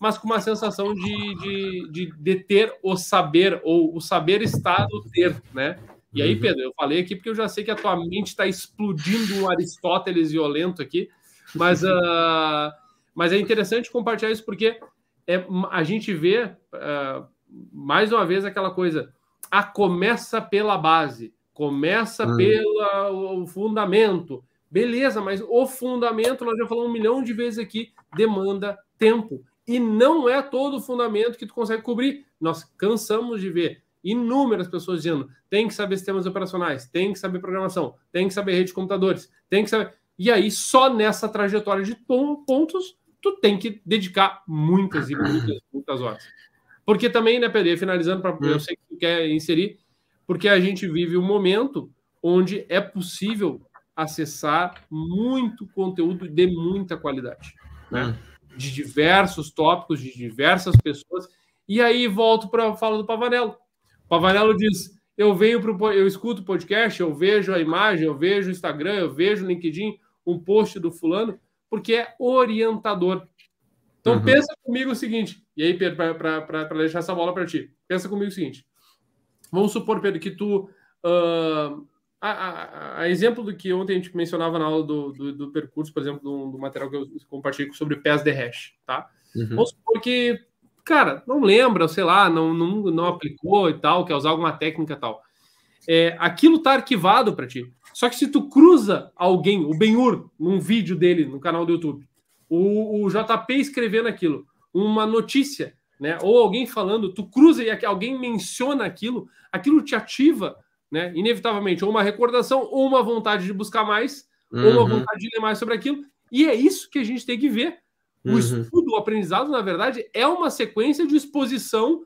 mas com uma sensação de, de, de, de ter o saber, ou o saber está no ter, né? E aí, uhum. Pedro, eu falei aqui porque eu já sei que a tua mente está explodindo um Aristóteles violento aqui, mas, uh, mas é interessante compartilhar isso porque é, a gente vê, uh, mais uma vez, aquela coisa, a começa pela base, começa uhum. pelo fundamento. Beleza, mas o fundamento, nós já falamos um milhão de vezes aqui, demanda tempo. E não é todo o fundamento que tu consegue cobrir. Nós cansamos de ver inúmeras pessoas dizendo: tem que saber sistemas operacionais, tem que saber programação, tem que saber rede de computadores, tem que saber. E aí, só nessa trajetória de pontos, tu tem que dedicar muitas e muitas, muitas horas. Porque também, né, Pedro, finalizando, pra, eu hum. sei que tu quer inserir, porque a gente vive um momento onde é possível acessar muito conteúdo de muita qualidade, né? Hum. De diversos tópicos, de diversas pessoas. E aí volto para a fala do Pavanello. Pavanello diz: eu venho pro, eu escuto o podcast, eu vejo a imagem, eu vejo o Instagram, eu vejo o LinkedIn, um post do fulano, porque é orientador. Então uhum. pensa comigo o seguinte, e aí, Pedro, para deixar essa bola para ti, pensa comigo o seguinte. Vamos supor, Pedro, que tu. Uh, a, a, a, exemplo do que ontem a gente mencionava na aula do, do, do percurso, por exemplo, do, do, material que eu compartilhei sobre pés de hash, tá? Uhum. Vamos supor que cara, não lembra, sei lá, não, não, não aplicou e tal, quer usar alguma técnica e tal. É, aquilo tá arquivado para ti. Só que se tu cruza alguém, o Benhur, num vídeo dele no canal do YouTube, o, o JP escrevendo aquilo, uma notícia, né, ou alguém falando, tu cruza e alguém menciona aquilo, aquilo te ativa, né, inevitavelmente, ou uma recordação, ou uma vontade de buscar mais, uhum. ou uma uhum. vontade de ler mais sobre aquilo. E é isso que a gente tem que ver o uhum. estudo, o aprendizado, na verdade, é uma sequência de exposição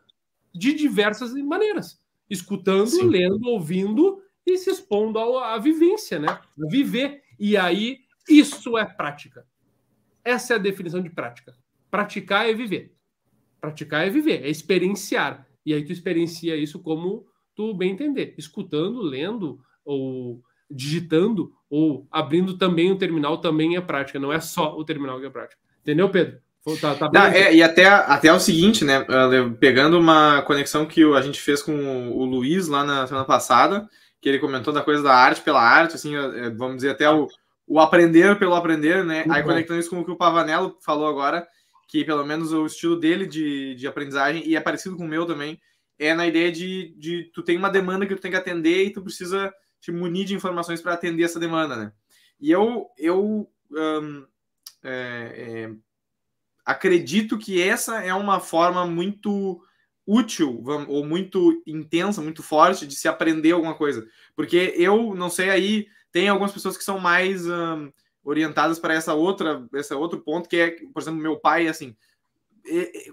de diversas maneiras. Escutando, Sim. lendo, ouvindo e se expondo à vivência, né? Viver. E aí, isso é prática. Essa é a definição de prática. Praticar é viver. Praticar é viver, é experienciar. E aí tu experiencia isso como tu bem entender. Escutando, lendo, ou digitando, ou abrindo também o terminal também é prática. Não é só o terminal que é prática. Entendeu, Pedro?
Tá, tá Não, é, e até, até o seguinte, né? Pegando uma conexão que a gente fez com o Luiz lá na semana passada, que ele comentou da coisa da arte pela arte, assim, é, vamos dizer, até o, o aprender pelo aprender, né? Muito Aí bom. conectando isso com o que o Pavanello falou agora, que pelo menos o estilo dele de, de aprendizagem, e é parecido com o meu também, é na ideia de, de tu tem uma demanda que tu tem que atender e tu precisa te munir de informações para atender essa demanda, né? E eu, eu um, é, é, acredito que essa é uma forma muito útil ou muito intensa, muito forte de se aprender alguma coisa. Porque eu não sei aí, tem algumas pessoas que são mais orientadas para essa outra, esse outro ponto, que é, por exemplo, meu pai, assim,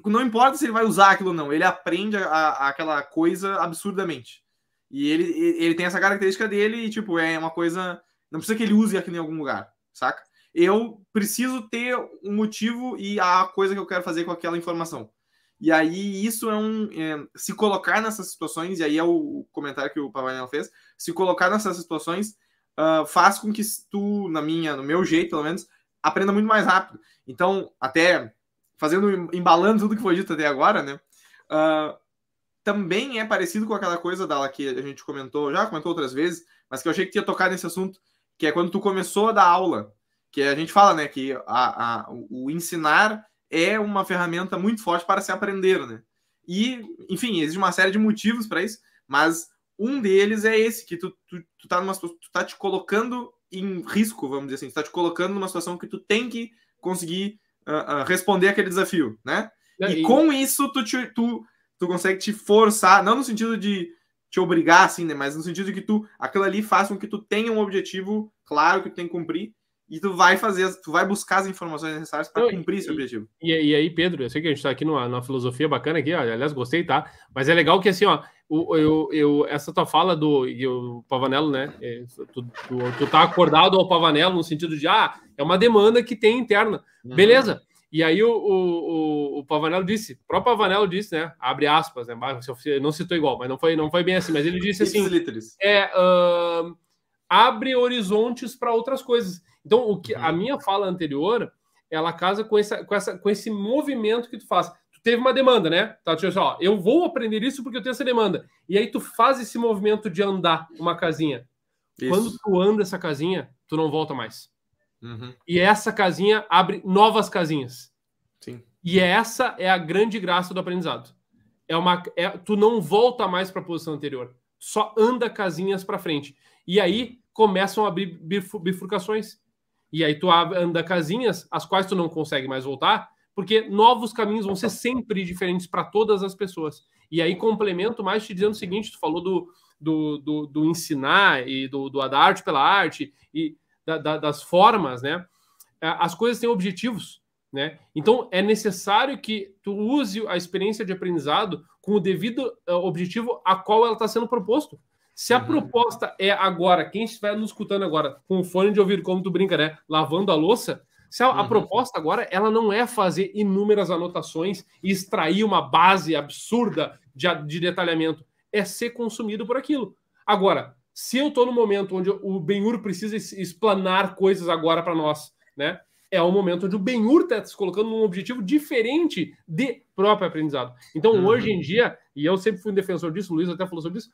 não importa se ele vai usar aquilo ou não, ele aprende a, a, aquela coisa absurdamente. E ele, ele tem essa característica dele, e, tipo, é uma coisa. Não precisa que ele use aquilo em algum lugar, saca? Eu preciso ter um motivo e a coisa que eu quero fazer com aquela informação. E aí isso é um é, se colocar nessas situações e aí é o comentário que o Pavanel fez, se colocar nessas situações uh, faz com que tu na minha, no meu jeito pelo menos, aprenda muito mais rápido. Então até fazendo embalando tudo que foi dito até agora, né? Uh, também é parecido com aquela coisa dela que a gente comentou, já comentou outras vezes, mas que eu achei que tinha tocado nesse assunto, que é quando tu começou a dar aula que a gente fala, né, que a, a, o ensinar é uma ferramenta muito forte para se aprender, né? E, enfim, existe uma série de motivos para isso, mas um deles é esse, que tu, tu, tu, tá numa, tu tá te colocando em risco, vamos dizer assim, tu tá te colocando numa situação que tu tem que conseguir uh, uh, responder aquele desafio, né? E, e com isso tu, te, tu, tu consegue te forçar, não no sentido de te obrigar, assim, né? Mas no sentido de que tu, aquilo ali faça com que tu tenha um objetivo claro que tu tem que cumprir e tu vai fazer, tu vai buscar as informações necessárias para cumprir esse objetivo.
E, e, aí, Pedro, eu sei que a gente está aqui numa, numa, filosofia bacana aqui, ó, aliás, gostei, tá? Mas é legal que assim, ó, o, eu, eu, essa tua fala do o Pavanello, né? É, tu, tu, tu, tá acordado ao Pavanello no sentido de, ah, é uma demanda que tem interna. Uhum. Beleza. E aí o, o, o Pavanello disse, o próprio Pavanello disse, né? Abre aspas, né? Não citou igual, mas não foi, não foi bem assim, mas ele disse assim: é, uh, abre horizontes para outras coisas. Então, o que a uhum. minha fala anterior ela casa com, essa, com, essa, com esse movimento que tu faz. Tu teve uma demanda, né? Tá, tipo assim, ó, eu vou aprender isso porque eu tenho essa demanda. E aí tu faz esse movimento de andar uma casinha. Isso. Quando tu anda essa casinha, tu não volta mais. Uhum. E essa casinha abre novas casinhas.
Sim.
E essa é a grande graça do aprendizado. É uma, é, tu não volta mais para a posição anterior. Só anda casinhas para frente. E aí começam a abrir bifurcações. E aí tu anda casinhas, as quais tu não consegue mais voltar, porque novos caminhos vão ser sempre diferentes para todas as pessoas. E aí complemento mais te dizendo o seguinte: tu falou do, do, do, do ensinar e do, do da arte pela arte e da, da, das formas, né? É, as coisas têm objetivos, né? Então é necessário que tu use a experiência de aprendizado com o devido é, objetivo a qual ela está sendo proposto. Se a uhum. proposta é agora, quem estiver nos escutando agora, com o fone de ouvido, como tu brinca, né? Lavando a louça, se a, uhum. a, proposta agora ela não é fazer inúmeras anotações e extrair uma base absurda de, de detalhamento, é ser consumido por aquilo. Agora, se eu estou no momento onde o Benhur precisa explanar coisas agora para nós, né? É o momento onde o Benhur está se colocando num objetivo diferente de próprio aprendizado. Então, uhum. hoje em dia, e eu sempre fui um defensor disso, o Luiz até falou sobre isso,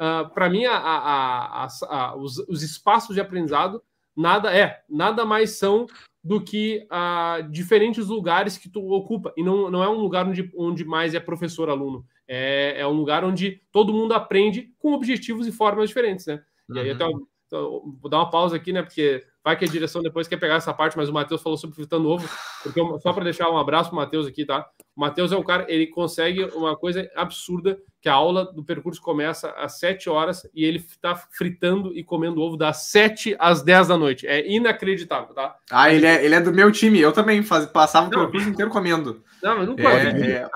Uh, ah, para mim, a, a, a, os, os, espaços de aprendizado nada é, nada mais são do que uh, diferentes lugares que tu ocupa. E não, não é um lugar onde, onde mais é professor-aluno. É, é um lugar onde todo mundo aprende com objetivos e formas diferentes, né? E aí, até, então, vou dar uma pausa aqui, né? Porque vai que a direção depois quer pegar essa parte, mas o Matheus falou sobre fritando ovo, porque só para deixar um abraço para o Matheus aqui, tá? O Matheus é um cara, ele consegue uma coisa absurda, que a aula do percurso começa às 7 horas e ele está fritando e comendo ovo das 7 às 10 da noite. É inacreditável, tá?
Ah, ele é, ele é do meu time, eu também faz, passava o percurso inteiro comendo.
Não, mas não
pode. É,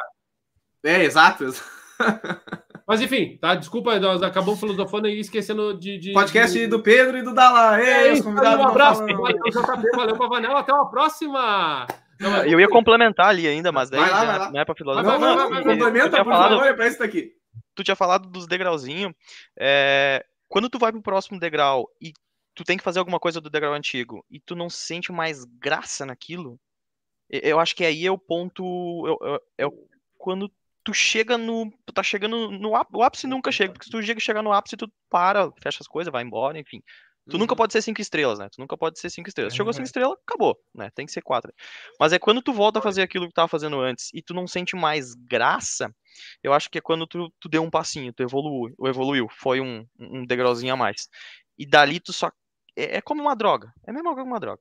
é, é exato.
Mas enfim, tá? Desculpa, nós acabamos filosofando e esquecendo de. de
Podcast
de...
do Pedro e do Dala. É,
isso, um abraço, valeu, JP, valeu pra Vanela, até uma próxima.
Não, eu ia complementar ali ainda, mas daí
vai lá, vai lá.
não é pra filosofar.
Não, não, não, não, complementa, por falado, favor, é pra isso daqui.
Tu tinha falado dos degrauzinhos. É, quando tu vai pro próximo degrau e tu tem que fazer alguma coisa do degrau antigo e tu não sente mais graça naquilo, eu acho que aí é o ponto. É, é quando tu chega no. Tu tá chegando no ápice. O ápice nunca chega, porque se tu chega, chegar no ápice, tu para, fecha as coisas, vai embora, enfim. Tu uhum. nunca pode ser cinco estrelas, né? Tu nunca pode ser cinco estrelas. Chegou cinco estrelas, acabou, né? Tem que ser quatro. Mas é quando tu volta a fazer aquilo que tu tava fazendo antes e tu não sente mais graça, eu acho que é quando tu, tu deu um passinho, tu evoluiu, evoluiu, foi um, um degrauzinho a mais. E dali tu só. É, é como uma droga. É coisa que uma droga.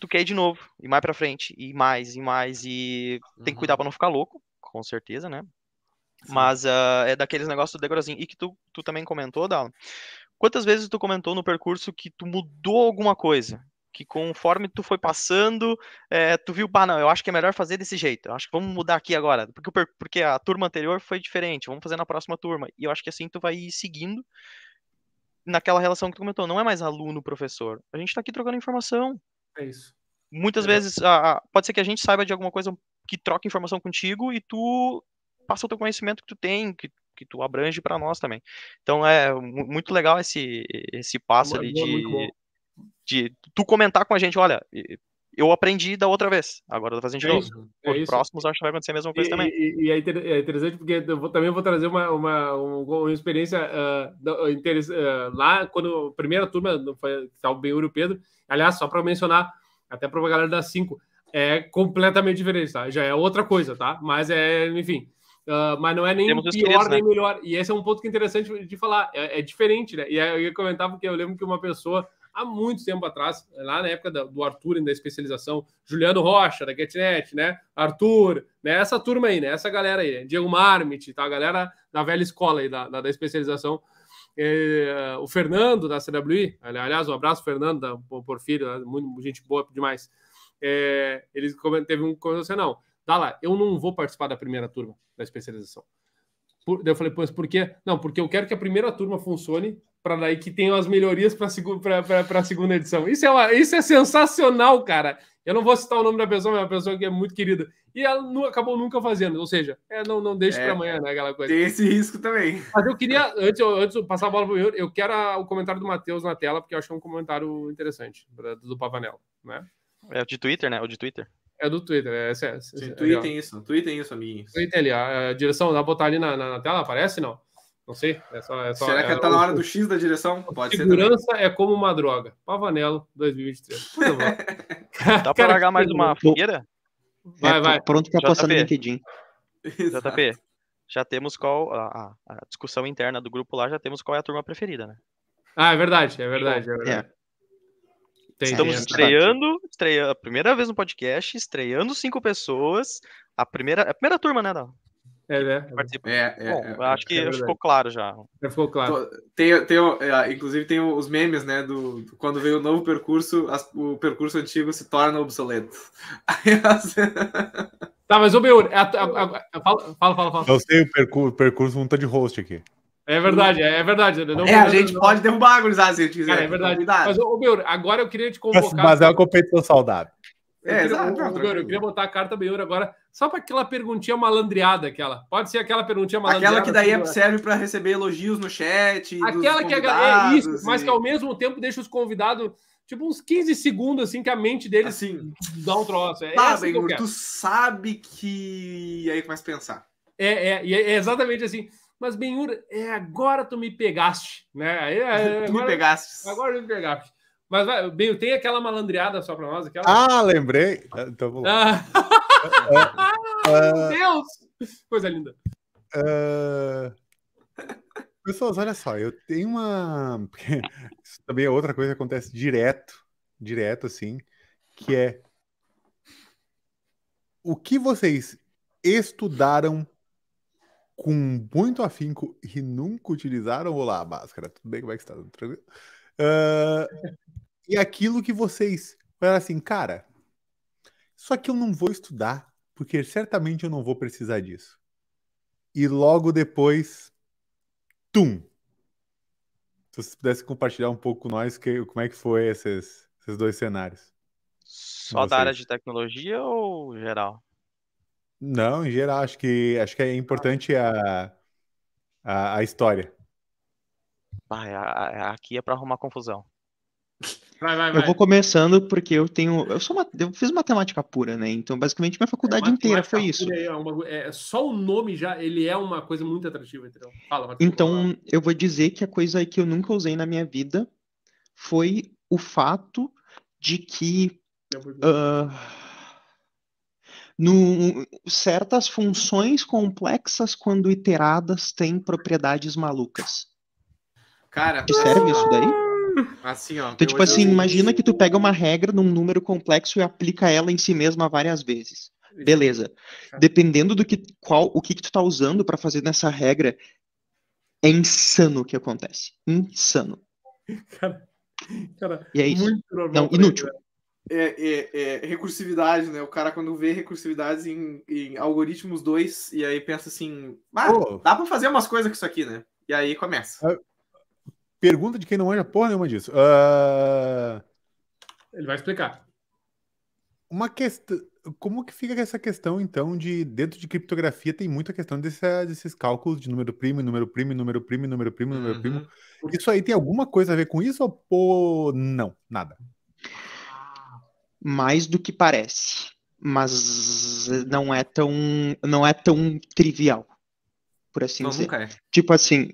Tu quer ir de novo, e mais pra frente, e mais, e mais, e tem que cuidar uhum. pra não ficar louco, certeza, né? Sim. Mas uh, é daqueles negócios do degrauzinho. E que tu, tu também comentou, Dal. Quantas vezes tu comentou no percurso que tu mudou alguma coisa? Que conforme tu foi passando, é, tu viu, pá, não, eu acho que é melhor fazer desse jeito. Eu acho que vamos mudar aqui agora. Porque, porque a turma anterior foi diferente. Vamos fazer na próxima turma. E eu acho que assim tu vai ir seguindo naquela relação que tu comentou. Não é mais aluno-professor. A gente tá aqui trocando informação.
É isso.
Muitas é. vezes, a, a, pode ser que a gente saiba de alguma coisa que troca informação contigo e tu passa o teu conhecimento que tu tem, que, que tu abrange para nós também. Então é muito legal esse, esse passo ali de, de tu comentar com a gente, olha, eu aprendi da outra vez, agora eu tô fazendo de é novo. Isso, é Os próximos acho que vai acontecer a mesma coisa
e,
também.
E, e, é interessante porque eu vou, também vou trazer uma, uma, uma experiência uh, uh, lá, quando a primeira turma, foi, tá o Benhur e o Pedro, aliás, só para mencionar, até para a galera das 5, é completamente diferente, tá? Já é outra coisa, tá? Mas é, enfim. Uh, mas não é nem Temos pior nem né? melhor. E esse é um ponto que é interessante de falar. É, é, diferente, né? E eu ia comentar porque eu lembro que uma pessoa, há muito tempo atrás, lá na época do Arthur, da especialização, Juliano Rocha, da GetNet, né? Arthur, né? Essa turma aí, né? Essa galera aí, Diego Marmit, tá? A galera da velha escola aí, da, da, da especialização. É, o Fernando, da CWI, aliás, um abraço, Fernando, da Porfírio, né? muito gente boa demais é, eles teve um assim, não, dá lá, eu não vou participar da primeira turma da especialização. Por, eu falei, pois por quê? Não, porque eu quero que a primeira turma funcione para daí que tenham as melhorias para a segunda edição. Isso é, uma, isso é sensacional, cara. Eu não vou citar o nome da pessoa, mas é uma pessoa que é muito querida. E ela não, acabou nunca fazendo. Ou seja, é, não, não deixe é, para amanhã, né? Aquela coisa.
Tem esse risco também.
Mas eu queria, antes, antes de passar a bola para o eu quero a, o comentário do Matheus na tela, porque eu achei um comentário interessante do Pavanel, né?
É o de Twitter, né? O de Twitter.
É do Twitter, é, esse,
esse, Sim, tweetem isso, tweetem isso, amiguinhos.
Tweetem ali, a, a direção, dá pra botar ali na, na, na, tela, aparece não? Não sei, é só... É só
Será que
é,
tá na hora do X da direção?
Pode segurança ser é como uma droga. Pavanello 2023.
dá pra largar mais uma fogueira?
Vai, vai. Pronto pra postar no LinkedIn.
JP, já temos qual a, a, discussão interna do grupo lá, já temos qual é a turma preferida, né?
Ah, é verdade, é verdade, é verdade. É.
Tem, Estamos tem estreando, estreando, a primeira vez no podcast, estreando cinco pessoas. A primeira, a primeira turma, né, Dal?
É, né?
É, é, Bom, é, acho que é ficou claro já.
Já ficou claro.
Tem, tem, é, inclusive tem os memes, né? Do, do quando veio o novo percurso, as, o percurso antigo se torna obsoleto.
Tá, mas o meu. Fala, fala, fala, fala.
Eu sei o percurso, percurso não tá de host aqui.
É verdade, é verdade.
Não, é, a gente não, pode derrubar a gurizada se a gente quiser.
Cara, é verdade. Mas, ô, meu, agora eu queria te convocar.
Mas é uma competição saudável.
É, exato. Eu, eu, queria botar a carta Benhur agora, só para aquela perguntinha malandreada, aquela. Pode ser aquela perguntinha malandreada.
Aquela que daí assim, serve para receber elogios no chat.
Aquela que é, é isso, e... mas que ao mesmo tempo deixa os convidados, tipo, uns 15 segundos, assim, que a mente deles assim, dá um troço. É
tá, Benhur, tu sabe que. E aí começa a pensar.
É, é, é exatamente assim. Mas, Benhur, é, agora tu me pegaste, né? É,
tu agora, me pegaste.
Agora tu me pegaste. Mas, vai, Benhur, tem aquela malandreada só para nós? Aquela...
Ah, lembrei. Ah, então vamos lá.
Ah. Meu Deus! Coisa linda.
Uh... Pessoas, olha só, eu tenho uma. Isso também é outra coisa que acontece direto, direto, assim, que é o que vocês estudaram com muito afinco e nunca utilizaram? Olá, máscara, tudo bem? Como é que está? Tranquilo? Uh, e aquilo que vocês falaram assim, cara, só que eu não vou estudar, porque certamente eu não vou precisar disso. E logo depois, tum! Se você pudesse compartilhar um pouco com nós que, como é que foi esses, esses dois cenários.
Só da área de tecnologia ou geral?
Não, em geral, acho que, acho que é importante a, a, a história.
Ah, aqui é para arrumar confusão.
Vai, vai, vai. Eu vou começando porque eu tenho. Eu sou uma, eu fiz matemática pura, né? Então, basicamente, minha faculdade é, inteira foi isso.
É uma, é, só o nome já, ele é uma coisa muito atrativa, entendeu?
Fala, Então, eu vou dizer que a coisa que eu nunca usei na minha vida foi o fato de que. Uh, no, certas funções complexas, quando iteradas, têm propriedades malucas.
Cara,
Te serve isso daí?
Assim, ó.
Então, tipo assim, imagina que tu pega uma regra num número complexo e aplica ela em si mesma várias vezes. Beleza. Dependendo do que qual o que, que tu tá usando para fazer nessa regra, é insano o que acontece. Insano.
Cara, cara
e é isso. Não, inútil
é, é, é, recursividade, né? O cara quando vê recursividades em, em algoritmos 2 e aí pensa assim, ah, oh. dá para fazer umas coisas com isso aqui, né? E aí começa. Uh,
pergunta de quem não manja porra nenhuma disso. Uh...
Ele vai explicar.
Uma questão. Como que fica essa questão, então, de dentro de criptografia tem muita questão desse, desses cálculos de número primo, número primo, número primo, número primo, número uhum. primo. Isso aí tem alguma coisa a ver com isso ou pô, não, nada?
Mais do que parece, mas não é tão não é tão trivial, por assim não, dizer. É. Tipo assim,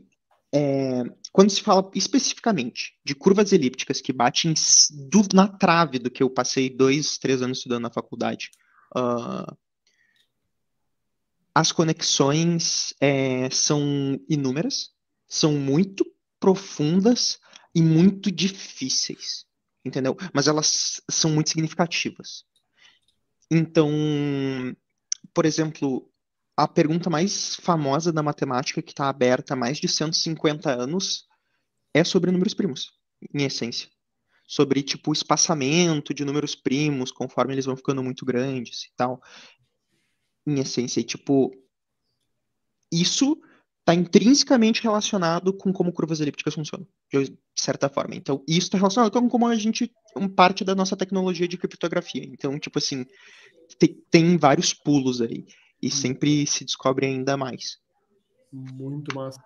é, quando se fala especificamente de curvas elípticas que batem do, na trave do que eu passei dois, três anos estudando na faculdade, uh, as conexões é, são inúmeras, são muito profundas e muito difíceis entendeu? Mas elas são muito significativas. Então, por exemplo, a pergunta mais famosa da matemática que está aberta há mais de 150 anos é sobre números primos, em essência. Sobre, tipo, o espaçamento de números primos conforme eles vão ficando muito grandes e tal. Em essência, e, tipo, isso está intrinsecamente relacionado com como curvas elípticas funcionam, de certa forma. Então, isso está relacionado com como a gente, um parte da nossa tecnologia de criptografia. Então, tipo assim, tem, tem vários pulos aí e hum. sempre se descobre ainda mais.
Muito massa.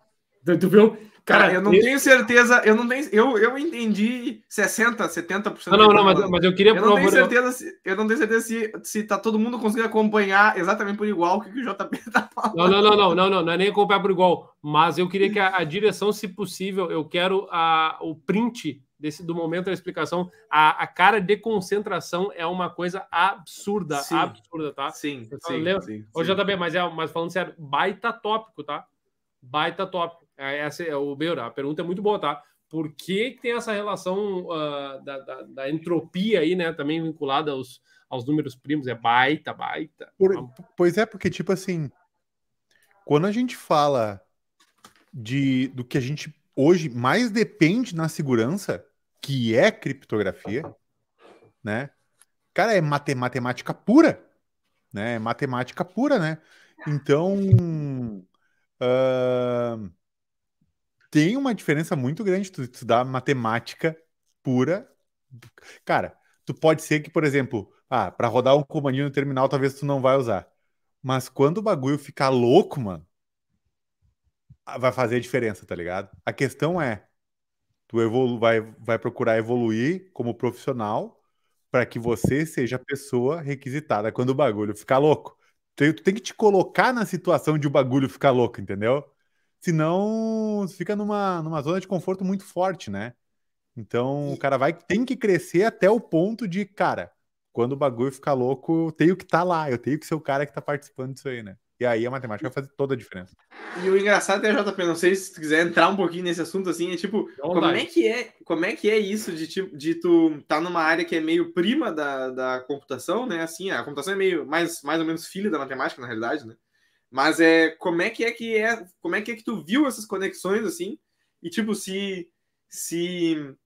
Tu viu? Cara, eu não eu... tenho certeza, eu não tenho, eu, eu entendi 60, 70%.
Não, não, não, mas, mas eu queria
eu não tenho certeza se, eu não tenho certeza se, se tá todo mundo conseguindo acompanhar exatamente por igual o que, que o JP tá
falando. Não, não, não, não, não, não, não é nem acompanhar por igual, mas eu queria que a, a direção, se possível, eu quero a, o print desse do momento da explicação, a, a cara de concentração é uma coisa absurda, sim. absurda, tá?
Sim,
sim, sim, Ô, JB, mas é, mas falando sério, baita tópico, tá? Baita tópico. É, essa é o Beura, a pergunta é muito boa, tá? Por que tem essa relação uh, da, da, da, entropia aí, né? Também vinculada aos, aos números primos? É baita, baita.
Por, pois é, porque, tipo assim, quando a gente fala de do que a gente hoje mais depende na segurança, que é criptografia, né? Cara, é matemática pura, né? É matemática pura, né? Então, uh, tem uma diferença muito grande tu estudar matemática pura. Cara, tu pode ser que, por exemplo, ah, para rodar um comandinho no terminal talvez tu não vai usar. Mas quando o bagulho ficar louco, mano, vai fazer a diferença, tá ligado? A questão é, tu evolu vai, vai procurar evoluir como profissional para que você seja a pessoa requisitada quando o bagulho ficar louco. Tu, tu tem que te colocar na situação de o bagulho ficar louco, entendeu? Senão fica numa, numa zona de conforto muito forte, né? Então o cara vai tem que crescer até o ponto de, cara, quando o bagulho ficar louco, eu tenho que estar tá lá, eu tenho que ser o cara que está participando disso aí, né? E aí a matemática vai fazer toda a diferença.
E o engraçado é, JP, não sei se tu quiser entrar um pouquinho nesse assunto assim, é tipo, como é que é, como é que é isso de tipo de tu tá numa área que é meio prima da, da computação, né? Assim, a computação é meio mais mais ou menos filha da matemática na realidade, né? Mas é como é que é que é, como é que é que tu viu essas conexões assim? E tipo, se se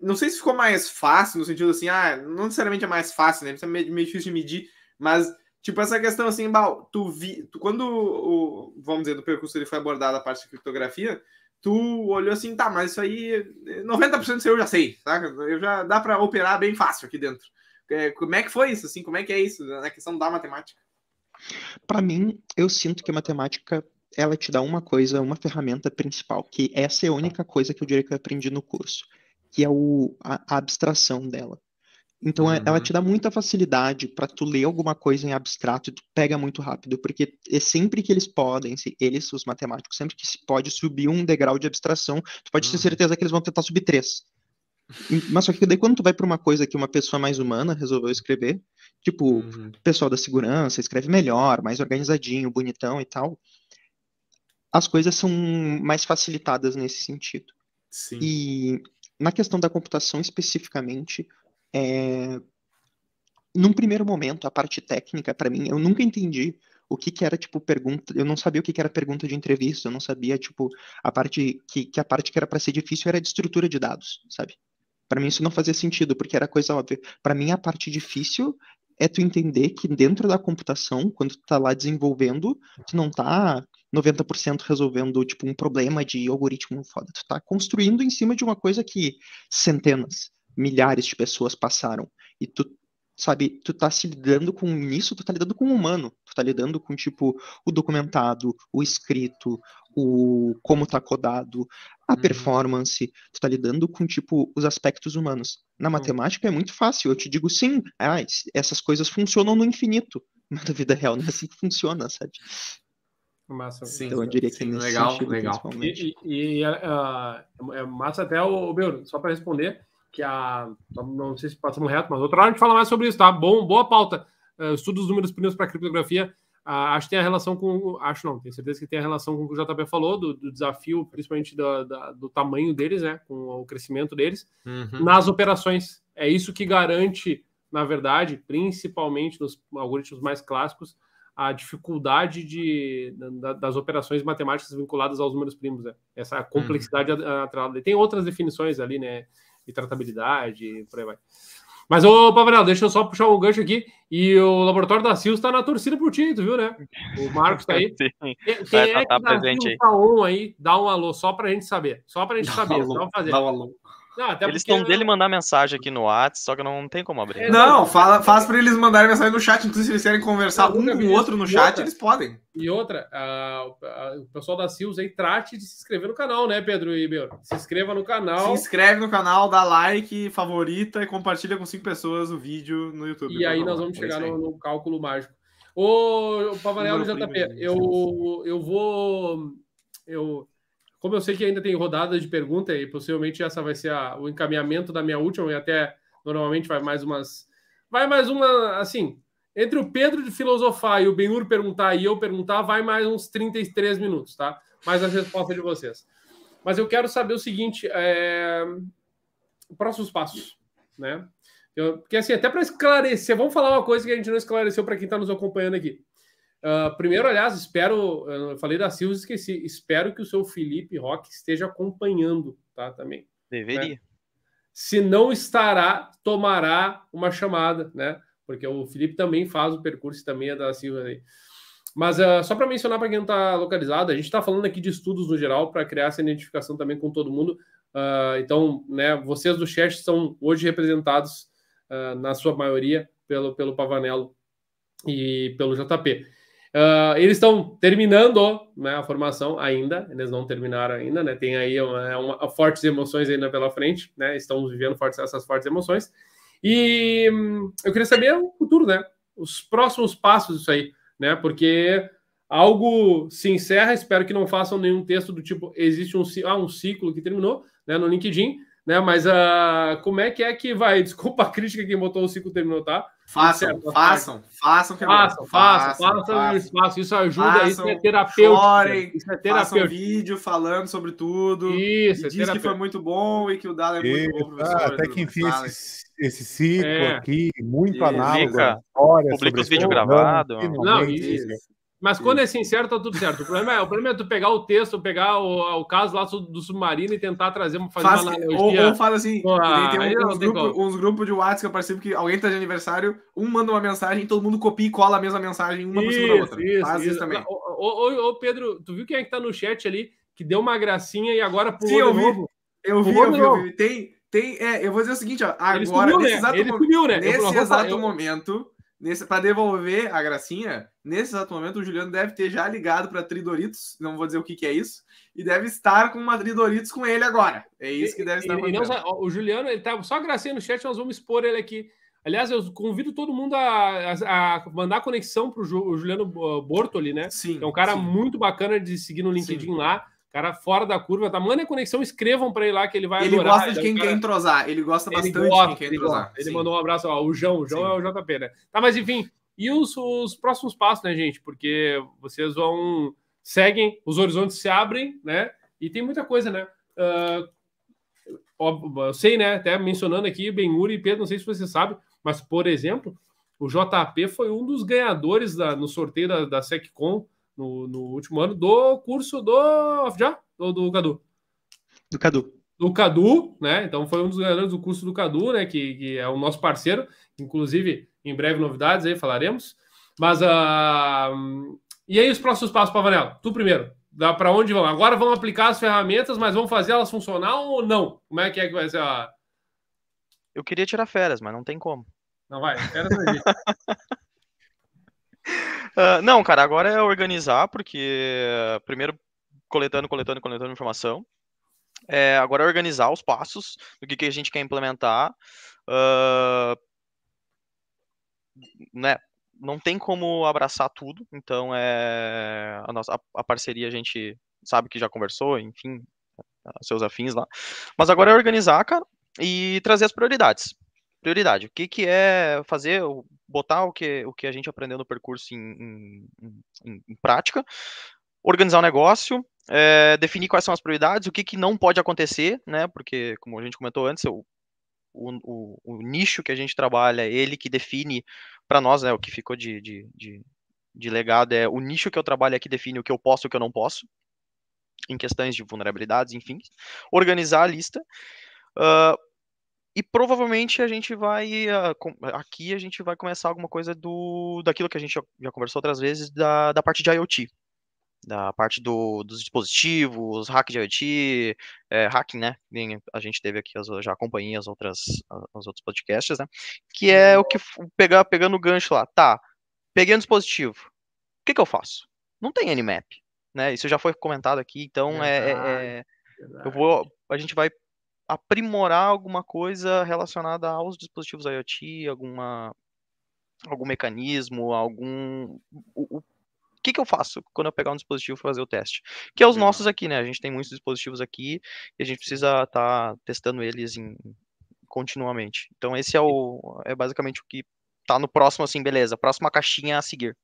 não sei se ficou mais fácil no sentido assim, ah, não necessariamente é mais fácil, né? Isso é meio, difícil de medir, mas tipo essa questão assim, Bal, tu vi, tu, quando o, vamos dizer, do percurso ele foi abordado a parte de criptografia, tu olhou assim, tá, mas isso aí 90% disso eu já sei, saca? Eu já dá para operar bem fácil aqui dentro. É, como é que foi isso assim? Como é que é isso na questão da matemática?
Para mim, eu sinto que a matemática ela te dá uma coisa, uma ferramenta principal, que essa é a única coisa que eu diria que eu aprendi no curso, que é o, a, a abstração dela. Então, uhum. ela te dá muita facilidade para tu ler alguma coisa em abstrato e tu pega muito rápido, porque é sempre que eles podem, eles, os matemáticos, sempre que se pode subir um degrau de abstração, tu pode uhum. ter certeza que eles vão tentar subir três. Mas só que daí quando tu vai para uma coisa que uma pessoa mais humana resolveu escrever, tipo, uhum. o pessoal da segurança escreve melhor, mais organizadinho, bonitão e tal, as coisas são mais facilitadas nesse sentido. Sim. E na questão da computação especificamente, é... num primeiro momento, a parte técnica, para mim, eu nunca entendi o que, que era, tipo, pergunta. Eu não sabia o que, que era pergunta de entrevista, eu não sabia, tipo, a parte que, que a parte que era para ser difícil era de estrutura de dados, sabe? Para mim isso não fazia sentido, porque era coisa óbvia. Para mim a parte difícil é tu entender que dentro da computação, quando tu tá lá desenvolvendo, tu não tá 90% resolvendo tipo um problema de algoritmo foda, tu tá construindo em cima de uma coisa que centenas, milhares de pessoas passaram. E tu sabe, tu tá se lidando com isso, tu tá lidando com o humano, tu tá lidando com, tipo, o documentado, o escrito, o como tá codado, a uhum. performance, tu tá lidando com, tipo, os aspectos humanos. Na matemática é muito fácil, eu te digo sim, ah, essas coisas funcionam no infinito, mas na vida real não é assim que funciona, sabe?
Massa.
Sim, então eu diria que sim, nesse legal, sentido, legal.
E, e, e uh, é massa até o, o só para responder, que a. Não sei se passamos reto, mas outra hora a gente fala mais sobre isso, tá? Bom, boa pauta. Uh, estudo dos números primos para criptografia. Acho que tem a relação com. Acho não, tenho certeza que tem a relação com o que o JP falou, do, do desafio, principalmente do, da, do tamanho deles, né? Com o crescimento deles, uhum. nas operações. É isso que garante, na verdade, principalmente nos algoritmos mais clássicos, a dificuldade de, da, das operações matemáticas vinculadas aos números primos, né? Essa complexidade uhum. atrelada. Tem outras definições ali, né? e tratabilidade, por aí vai. Mas, ô, Pavel, deixa eu só puxar um gancho aqui. E o Laboratório da Silva está na torcida por ti, tu viu, né? O Marcos tá aí. Sim. Quem, quem é tá, que tá presente aí. Tá on aí? Dá um alô, só pra gente saber. Só pra gente dá saber. Um alô, fazer. Dá um alô.
Não, eles estão porque... dele mandar mensagem aqui no WhatsApp, só que não tem como abrir.
É, não, fala, faz para eles mandarem mensagem no chat. Inclusive, se eles querem conversar um com o outro no chat, outra, eles podem.
E outra, o pessoal da Silves aí trate de se inscrever no canal, né, Pedro e meu? Se inscreva no canal.
Se inscreve no canal, dá like, favorita e compartilha com cinco pessoas o vídeo no YouTube.
E aí nós vamos é chegar no, no, cálculo mágico. Ô, Pavanello JP, eu, eu vou. Eu como eu sei que ainda tem rodadas de pergunta e possivelmente essa vai ser a, o encaminhamento da minha última e até normalmente vai mais umas vai mais uma assim entre o Pedro de filosofar e o Benhur perguntar e eu perguntar vai mais uns 33 minutos, tá? Mais a resposta de vocês. Mas eu quero saber o seguinte, é... próximos passos, né? Eu, porque assim, até para esclarecer, vamos falar uma coisa que a gente não esclareceu para quem está nos acompanhando aqui. Uh, primeiro, aliás, espero, eu falei da Silva, esqueci, espero que o seu Felipe Roque esteja acompanhando, tá? Também.
Deveria.
Né? Se não estará, tomará uma chamada, né? Porque o Felipe também faz o percurso, também é da Silva aí. Mas uh, só para mencionar para quem não está localizado, a gente está falando aqui de estudos no geral para criar essa identificação também com todo mundo. Uh, então, né, vocês do chat são hoje representados, na sua maioria, pelo, pelo Pavanello e pelo JP. Uh, eles estão terminando né, a formação ainda, eles não terminaram ainda, né? Tem aí uma, uma, fortes emoções ainda pela frente, né? Estão vivendo fortes, essas fortes emoções. E hum, eu queria saber o futuro, né? Os próximos passos disso aí, né? Porque algo se encerra, espero que não façam nenhum texto do tipo existe um, ah, um ciclo que terminou, né? No LinkedIn, né? Mas uh, como é que é que vai? Desculpa a crítica que botou o ciclo terminou, tá?
Façam, façam, façam,
façam, façam, façam, façam, isso, isso ajuda, façam, isso é terapêutico.
Chorem, isso é terapêutico. vídeo falando sobre tudo.
Isso,
e é diz que foi muito bom e que o dado é muito bom, professor.
Ah, até que enfim, esse, esse ciclo é. aqui, muito análogo. História
publica os vídeos gravados.
Não, isso. Mas quando é sincero, tá tudo certo. O problema é, o problema é tu pegar o texto, pegar o, o caso lá do submarino e tentar trazer fazer
faz, uma analogia. Ou, ou faz assim, ah, tem, um, uns, grupos uns grupos de WhatsApp que eu participo que alguém tá de aniversário, um manda uma mensagem, todo mundo copia e cola a mesma mensagem uma isso, por cima da outra. Isso, faz isso, isso também. Ô,
Pedro, tu viu quem é que tá no chat ali, que deu uma gracinha e agora pulou Sim, eu
vi,
novo?
Eu vi, eu vi, eu vi. Tem, tem, é, eu vou dizer o seguinte, ó, agora, sumiu, nesse né? exato, Ele sumiu, né? nesse exato momento para devolver a gracinha, nesse exato momento, o Juliano deve ter já ligado para Tridoritos, não vou dizer o que, que é isso, e deve estar com uma Tridoritos com ele agora. É isso que deve estar acontecendo.
Não, o Juliano, ele tá só gracinha no chat, nós vamos expor ele aqui. Aliás, eu convido todo mundo a, a, a mandar conexão para o Juliano Bortoli, né?
Sim.
Que é um cara
sim.
muito bacana de seguir no LinkedIn sim. lá cara fora da curva, tá? Mandem conexão, escrevam para ele lá que ele vai
Ele adorar. gosta de quem cara... quer entrosar, ele gosta ele bastante gosta, de quem quer entrosar.
Ele, ele mandou um abraço, ó, o João, o João Sim. é o JP, né? Tá, mas enfim, e os, os próximos passos, né, gente? Porque vocês vão, seguem, os horizontes se abrem, né? E tem muita coisa, né? Uh, eu sei, né? Até mencionando aqui, Benhuri e Pedro, não sei se você sabe, mas, por exemplo, o JP foi um dos ganhadores da, no sorteio da, da SecCom no, no último ano do curso do. Já? Do, do Cadu.
Do Cadu.
Do Cadu, né? Então foi um dos ganhadores do curso do Cadu, né? Que, que é o nosso parceiro. Inclusive, em breve novidades aí falaremos. Mas uh... e aí os próximos passos, Pavanel? Tu primeiro. Dá para onde vão? Agora vamos aplicar as ferramentas, mas vamos fazer elas funcionar ou não? Como é que é que vai ser a.
Eu queria tirar férias, mas não tem como.
Não vai, férias
Uh, não, cara, agora é organizar, porque primeiro coletando, coletando, coletando informação. É, agora é organizar os passos do que, que a gente quer implementar. Uh, né, não tem como abraçar tudo, então é a nossa a, a, parceria a gente sabe que já conversou, enfim, seus afins lá. Mas agora é organizar, cara, e trazer as prioridades prioridade. O que, que é fazer, botar o que, o que a gente aprendeu no percurso em, em, em prática, organizar o negócio, é, definir quais são as prioridades, o que, que não pode acontecer, né? Porque, como a gente comentou antes, o, o, o, nicho que a gente trabalha, ele que define para nós, né? O que ficou de, de, de, de legado é o nicho que eu trabalho é que define o que eu posso e o que eu não posso, em questões de vulnerabilidades, enfim. Organizar a lista. Uh, e provavelmente a gente vai uh, aqui a gente vai começar alguma coisa do daquilo que a gente já, conversou outras vezes da, da parte de IoT, da parte do, dos dispositivos, hack de IoT, é, hacking, né? A gente teve aqui, as, já acompanhei as outras, os outros podcasts, né? Que é o que pegar, pegando o gancho lá. Tá, peguei um dispositivo. O que, que eu faço? Não tem Nmap, né? Isso já foi comentado aqui, então é, é, é eu vou, a gente vai aprimorar alguma coisa relacionada aos dispositivos IoT, alguma algum mecanismo, algum o, o que, que eu faço quando eu pegar um dispositivo para fazer o teste? Que é os nossos aqui, né? A gente tem muitos dispositivos aqui e a gente precisa estar tá testando eles em, continuamente. Então esse é o é basicamente o que tá no próximo assim, beleza, próxima caixinha a seguir.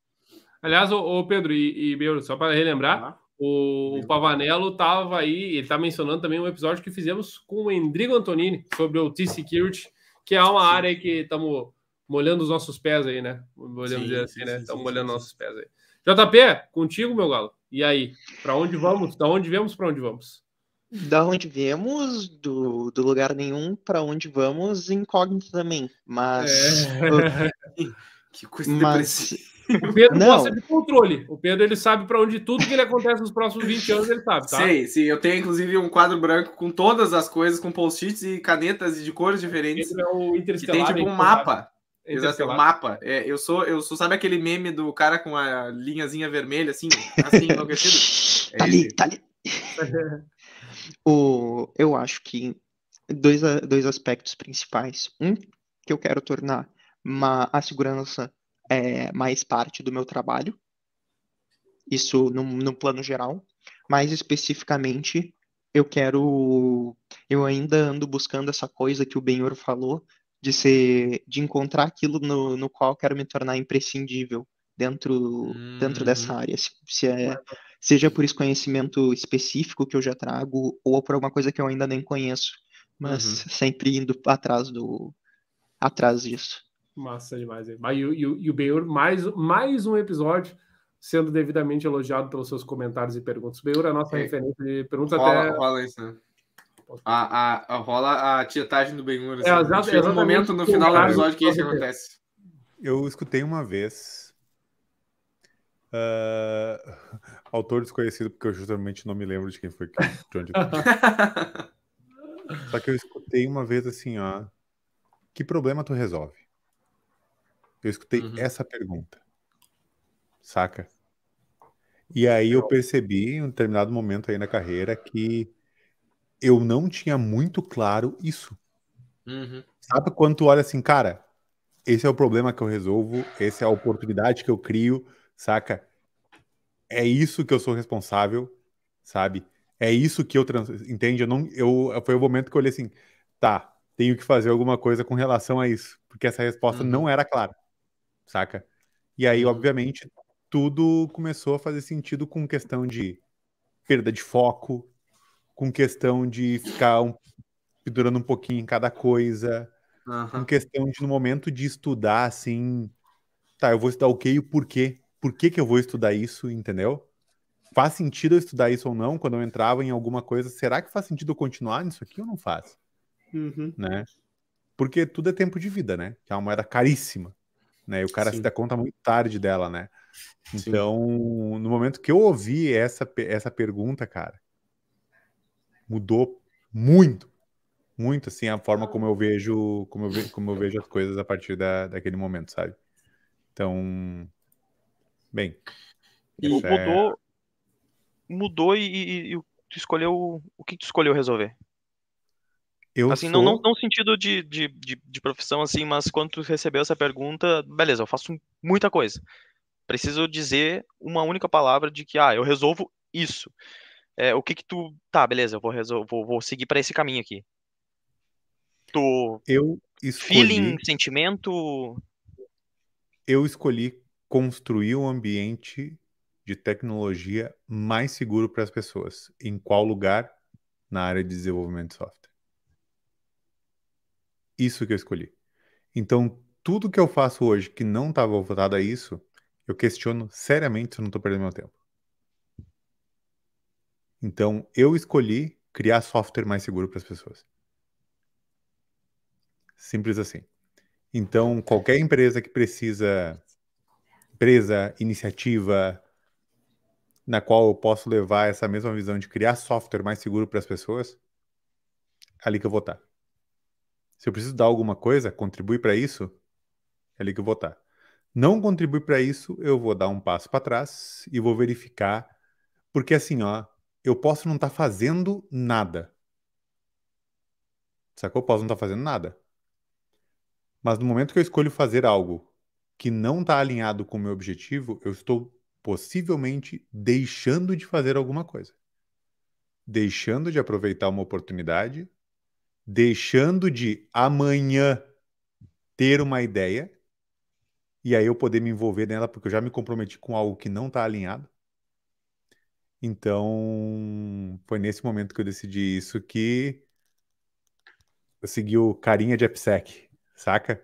Aliás, o, Pedro e, e só para relembrar, o, o, Pavanello estava aí, ele está mencionando também um episódio que fizemos com o Endrigo Antonini sobre o T-Security, que é uma sim. área que estamos molhando os nossos pés aí, né? Podemos dizer assim, sim, né? Estamos molhando sim. nossos pés aí. JP, contigo, meu galo. E aí, para onde vamos? Da onde viemos, para onde vamos?
Da onde viemos, do, do lugar nenhum, para onde vamos, incógnito também. Mas. É...
que coisa mas... O Pedro não. gosta de controle. O Pedro ele sabe para onde tudo que ele acontece nos próximos 20 anos ele sabe, tá?
Sei, sim. Eu tenho inclusive um quadro branco com todas as coisas, com post-its e canetas e de cores diferentes.
É o interestelar.
tem tipo um mapa. Exato, um mapa. É, eu sou, eu sou, sabe aquele meme do cara com a linhazinha vermelha, assim, assim, enlouquecido?
tá ali, tá ali. o, eu acho que dois, dois aspectos principais. Um, que eu quero tornar uma, a segurança é, mais parte do meu trabalho. Isso no, no plano geral. Mais especificamente, eu quero. Eu ainda ando buscando essa coisa que o Benhor falou, de ser de encontrar aquilo no, no qual quero me tornar imprescindível dentro uhum. dentro dessa área se, se é, seja por esse conhecimento específico que eu já trago ou por alguma coisa que eu ainda nem conheço mas uhum. sempre indo atrás do atrás disso
massa demais e, e, e o Beur mais mais um episódio sendo devidamente elogiado pelos seus comentários e perguntas. Beur é a nossa é. referência de perguntas
rola,
até.
Rola isso, né? A, a, a, rola a tietagem do Ben Assim. É, exato, Chega um momento no final do episódio que isso acontece.
Eu escutei uma vez. Uh, autor desconhecido, porque eu justamente não me lembro de quem foi que, de onde Só que eu escutei uma vez assim, ó. Que problema tu resolve? Eu escutei uhum. essa pergunta. Saca? E aí eu percebi, em um determinado momento aí na carreira, que eu não tinha muito claro isso. Uhum. Sabe quando tu olha assim, cara, esse é o problema que eu resolvo, essa é a oportunidade que eu crio, saca? É isso que eu sou responsável, sabe? É isso que eu trans... entende? Eu não, eu foi o momento que eu olhei assim, tá, tenho que fazer alguma coisa com relação a isso, porque essa resposta uhum. não era clara, saca? E aí, uhum. obviamente, tudo começou a fazer sentido com questão de perda de foco, com questão de ficar um, durando um pouquinho em cada coisa, uhum. com questão de, no momento de estudar, assim, tá, eu vou estudar o que e o porquê. Por que, que eu vou estudar isso, entendeu? Faz sentido eu estudar isso ou não quando eu entrava em alguma coisa? Será que faz sentido eu continuar nisso aqui ou não faz? Uhum. Né? Porque tudo é tempo de vida, né? Que é uma moeda caríssima. Né? E o cara Sim. se dá conta muito tarde dela, né? Então, Sim. no momento que eu ouvi essa, essa pergunta, cara, mudou muito, muito assim a forma como eu vejo, como eu, ve, como eu vejo as coisas a partir da, daquele momento, sabe? Então, bem.
E mudou, é... mudou e, e, e, tu escolheu o que tu escolheu resolver? Eu assim, sou... não, não, não sentido de, de, de, de, profissão, assim, mas quando tu recebeu essa pergunta, beleza, eu faço muita coisa. Preciso dizer uma única palavra de que, ah, eu resolvo isso é, o que que tu. Tá, beleza, eu vou, resol... vou, vou seguir para esse caminho aqui. Tu.
Eu escolhi.
Feeling, sentimento.
Eu escolhi construir um ambiente de tecnologia mais seguro para as pessoas. Em qual lugar? Na área de desenvolvimento de software. Isso que eu escolhi. Então, tudo que eu faço hoje que não estava voltado a isso, eu questiono seriamente se eu não estou perdendo meu tempo. Então, eu escolhi criar software mais seguro para as pessoas. Simples assim. Então, qualquer empresa que precisa, empresa, iniciativa, na qual eu posso levar essa mesma visão de criar software mais seguro para as pessoas, é ali que eu vou estar. Se eu preciso dar alguma coisa, contribuir para isso, é ali que eu vou estar. Não contribuir para isso, eu vou dar um passo para trás e vou verificar, porque assim, ó, eu posso não estar tá fazendo nada. Sacou? Eu posso não estar tá fazendo nada. Mas no momento que eu escolho fazer algo que não está alinhado com o meu objetivo, eu estou possivelmente deixando de fazer alguma coisa. Deixando de aproveitar uma oportunidade, deixando de amanhã ter uma ideia e aí eu poder me envolver nela porque eu já me comprometi com algo que não está alinhado. Então, foi nesse momento que eu decidi isso que eu segui o carinha de AppSec, saca?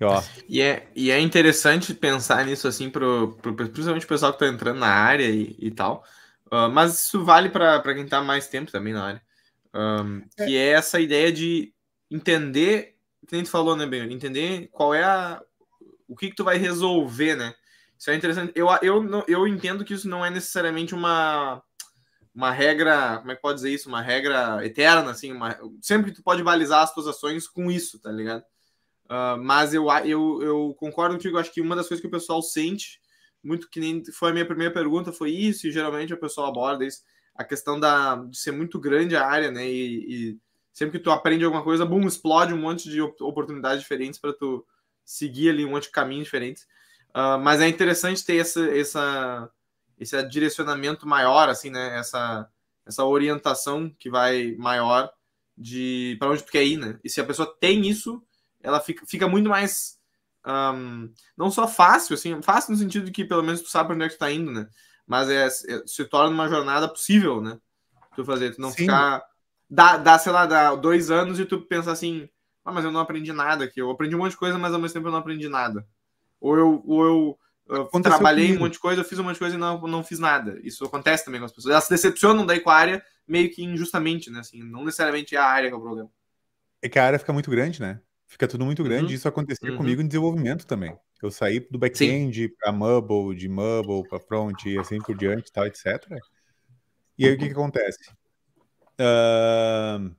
E, ó. E, é, e é interessante pensar nisso assim, pro, pro, principalmente o pessoal que está entrando na área e, e tal. Uh, mas isso vale para quem está mais tempo também na área. Um, que é. é essa ideia de entender, que a gente falou, né, Ben? Entender qual é a, o que, que tu vai resolver, né? Isso é interessante. Eu, eu, eu entendo que isso não é necessariamente uma, uma regra, como é que pode dizer isso? Uma regra eterna, assim, uma, sempre que tu pode balizar as tuas ações com isso, tá ligado? Uh, mas eu, eu, eu concordo contigo, acho que uma das coisas que o pessoal sente, muito que nem foi a minha primeira pergunta, foi isso, e geralmente o pessoal aborda isso, a questão da, de ser muito grande a área, né? E, e sempre que tu aprende alguma coisa, bum, explode um monte de oportunidades diferentes para tu seguir ali um monte de caminhos diferentes. Uh, mas é interessante ter essa, essa, esse direcionamento maior, assim, né? Essa, essa orientação que vai maior de para onde tu quer ir, né? E se a pessoa tem isso, ela fica, fica muito mais um, não só fácil, assim, fácil no sentido de que pelo menos tu sabe onde é que tu tá indo, né? Mas é, é se torna uma jornada possível, né? Tu fazer, tu não Sim. ficar. Dá, dá, sei lá, dá dois anos e tu pensar assim, ah, mas eu não aprendi nada aqui. Eu aprendi um monte de coisa, mas ao mesmo tempo eu não aprendi nada. Ou eu, ou eu, eu trabalhei comigo. um monte de coisa, eu fiz um monte de coisa e não, não fiz nada. Isso acontece também com as pessoas. Elas se decepcionam daí com a área meio que injustamente, né? Assim, não necessariamente é a área que é o problema.
É que a área fica muito grande, né? Fica tudo muito grande. Uhum. Isso acontecia uhum. comigo em desenvolvimento também. Eu saí do back-end para mobile, de mobile para front e assim por diante, tal, etc. E aí o que, que acontece? Uh,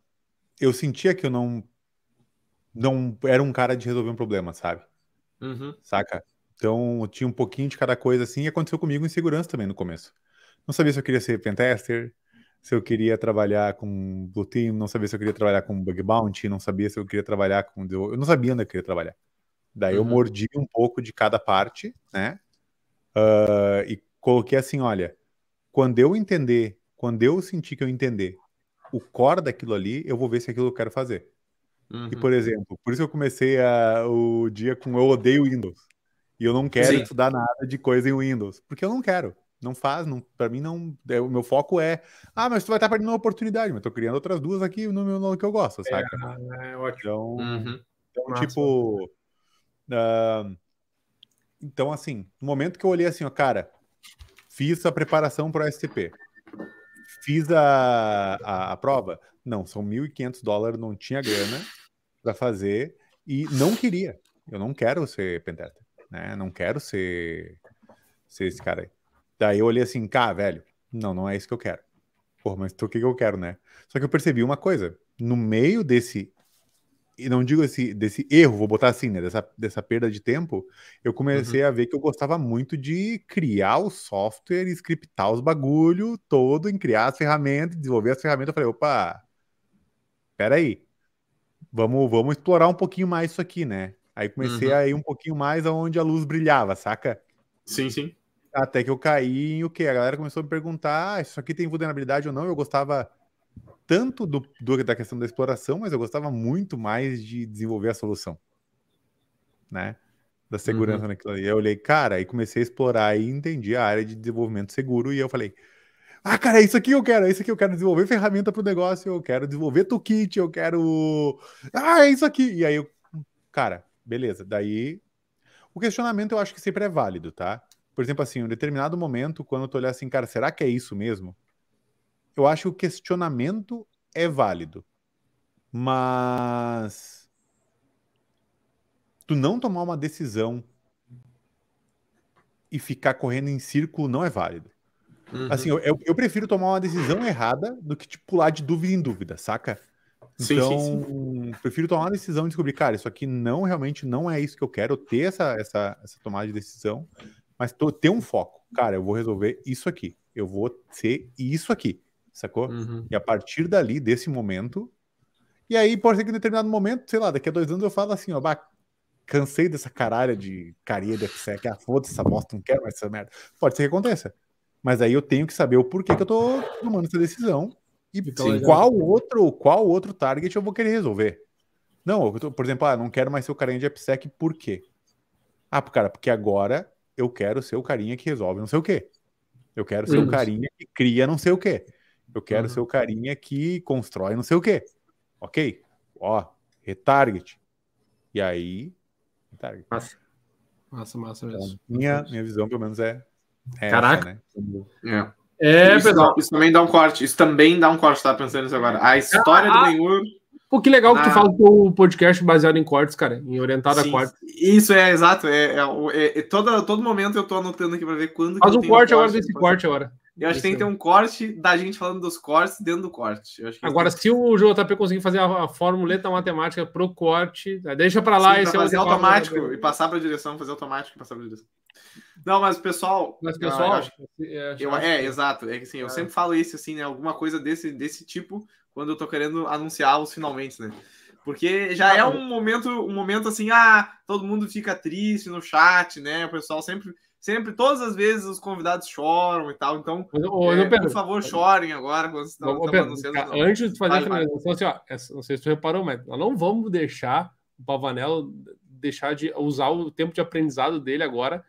eu sentia que eu não não era um cara de resolver um problema, sabe? Uhum. Saca? Então tinha um pouquinho de cada coisa assim e aconteceu comigo em segurança também no começo. Não sabia se eu queria ser pentester, se eu queria trabalhar com Blue Team, não sabia se eu queria trabalhar com Bug Bounty, não sabia se eu queria trabalhar com. Eu não sabia onde eu queria trabalhar. Daí uhum. eu mordi um pouco de cada parte, né? Uh, e coloquei assim: olha, quando eu entender, quando eu sentir que eu entender o core daquilo ali, eu vou ver se é aquilo que eu quero fazer. Uhum. E, por exemplo, por isso eu comecei a, o dia com eu odeio Windows. E eu não quero Sim. estudar nada de coisa em Windows. Porque eu não quero. Não faz, não, pra mim não. É, o meu foco é. Ah, mas tu vai estar perdendo uma oportunidade, mas tô criando outras duas aqui no meu no que eu gosto? É, é ótimo. Então, uhum. então tipo. Uh, então, assim, no momento que eu olhei assim, ó, cara, fiz a preparação para o STP. Fiz a, a, a prova? Não, são 1.500 dólares, não tinha grana para fazer e não queria. Eu não quero ser penteta, né? Não quero ser, ser esse cara aí. Daí eu olhei assim, cá, velho, não, não é isso que eu quero. Pô, mas o que, que eu quero, né? Só que eu percebi uma coisa, no meio desse, e não digo esse, desse erro, vou botar assim, né, dessa, dessa perda de tempo, eu comecei uhum. a ver que eu gostava muito de criar o software, scriptar os bagulho todo, em criar as ferramentas, desenvolver as ferramentas. Eu falei, opa, peraí, vamos, vamos explorar um pouquinho mais isso aqui, né? Aí comecei uhum. a ir um pouquinho mais aonde a luz brilhava, saca?
Sim, sim.
Até que eu caí em o quê? A galera começou a me perguntar: ah, isso aqui tem vulnerabilidade ou não? Eu gostava tanto do, do, da questão da exploração, mas eu gostava muito mais de desenvolver a solução, né? Da segurança uhum. naquilo ali. Eu olhei, cara, e comecei a explorar e entendi a área de desenvolvimento seguro. E eu falei: ah, cara, é isso aqui eu quero, é isso aqui eu quero desenvolver ferramenta para o negócio, eu quero desenvolver toolkit, eu quero. Ah, é isso aqui. E aí, eu, cara, beleza. Daí, o questionamento eu acho que sempre é válido, tá? por exemplo, assim, em um determinado momento, quando tu olhar assim, cara, será que é isso mesmo? Eu acho que o questionamento é válido. Mas tu não tomar uma decisão e ficar correndo em círculo não é válido. Uhum. Assim, eu, eu, prefiro tomar uma decisão errada do que tipo, pular de dúvida em dúvida, saca? Então, sim, sim, sim. prefiro tomar uma decisão e descobrir, cara, isso aqui não realmente não é isso que eu quero, ter essa, essa, essa tomada de decisão, mas tô, ter um foco. Cara, eu vou resolver isso aqui. Eu vou ser isso aqui, sacou? Uhum. E a partir dali, desse momento. E aí, pode ser que em determinado momento, sei lá, daqui a dois anos eu falo assim, ó, bah, cansei dessa caralha de carinha de FSEC, ah, foda-se essa bosta, não quero mais essa merda. Pode ser que aconteça. Mas aí eu tenho que saber o porquê que eu tô tomando essa decisão e Sim, qual outro, qual outro target eu vou querer resolver. Não, tô, por exemplo, ah, não quero mais ser o carinha de AppSec, por quê? Ah, cara, porque agora eu quero ser o carinha que resolve não sei o quê. Eu quero ser o carinha que cria não sei o quê. Eu quero uhum. ser o carinha que constrói não sei o quê. Ok? Ó, retarget. E aí.
Retarget. Massa. Massa, massa
mesmo. Então, minha, minha visão, pelo menos, é.
é Caraca.
Essa, né? É. É, isso, pessoal. Isso também dá um corte. Isso também dá um corte, tá pensando nisso agora. A história ah, do Ben-Hur.
Pô, que legal na... que tu fala do podcast baseado em cortes, cara, em orientado Sim, a cortes.
Isso é exato. É, é, é, é, todo, todo momento eu tô anotando aqui pra ver quando.
Faz um corte agora desse corte agora.
Eu acho que tem que ter um corte da gente falando dos cortes dentro do corte.
Agora, se o JP conseguir fazer a, a formuleta matemática pro corte, deixa para lá
Sim, esse pra fazer automático e passar para a direção, fazer automático e passar para a direção. Não, mas pessoal.
Mas pessoal.
Não, eu eu, é, exato. É que assim, eu é. sempre falo isso, assim, né? Alguma coisa desse, desse tipo quando eu tô querendo anunciar os finalmente, né? Porque já é um momento, um momento assim, ah, todo mundo fica triste no chat, né? O pessoal sempre, sempre, todas as vezes os convidados choram e tal. Então,
ô, é,
por favor, chorem agora quando
estão, estão anunciando. Antes de fazer vale, a finalização, assim, ó, não sei se você reparou, mas nós não vamos deixar o Pavanello deixar de usar o tempo de aprendizado dele agora